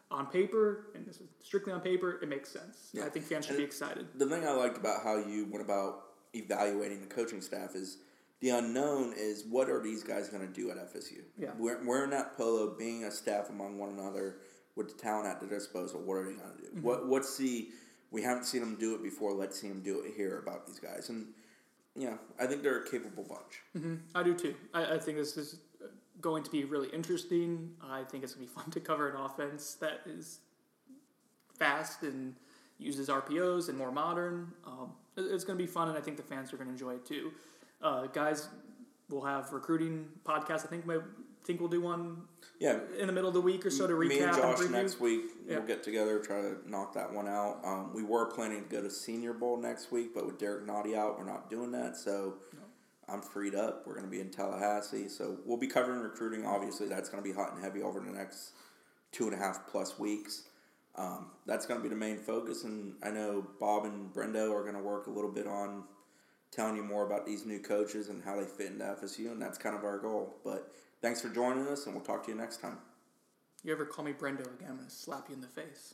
On paper, and this is strictly on paper, it makes sense. Yeah. I think fans should and be excited. The thing I liked about how you went about evaluating the coaching staff is the unknown is what are these guys going to do at FSU? Yeah. We're, wearing that polo, being a staff among one another with the talent at their disposal, what are they going to do? Mm-hmm. What What's the we haven't seen them do it before. Let's see them do it here about these guys. And yeah, I think they're a capable bunch. Mm-hmm. I do too. I, I, think this is going to be really interesting. I think it's going to be fun to cover an offense that is fast and uses RPOs and more modern. Um, it's going to be fun, and I think the fans are going to enjoy it too. Uh, guys, we'll have recruiting podcasts. I think my think we'll do one. Yeah, in the middle of the week or so to recap. Me and Josh and next week yeah. we'll get together try to knock that one out. Um, we were planning to go to Senior Bowl next week, but with Derrick Nnadi out, we're not doing that. So no. I'm freed up. We're going to be in Tallahassee, so we'll be covering recruiting. Obviously, that's going to be hot and heavy over the next two and a half plus weeks. Um, that's going to be the main focus, and I know Bob and Brendo are going to work a little bit on telling you more about these new coaches and how they fit into FSU, and that's kind of our goal. But Thanks for joining us, and we'll talk to you next time. You ever call me Brendo again, I'm going to slap you in the face.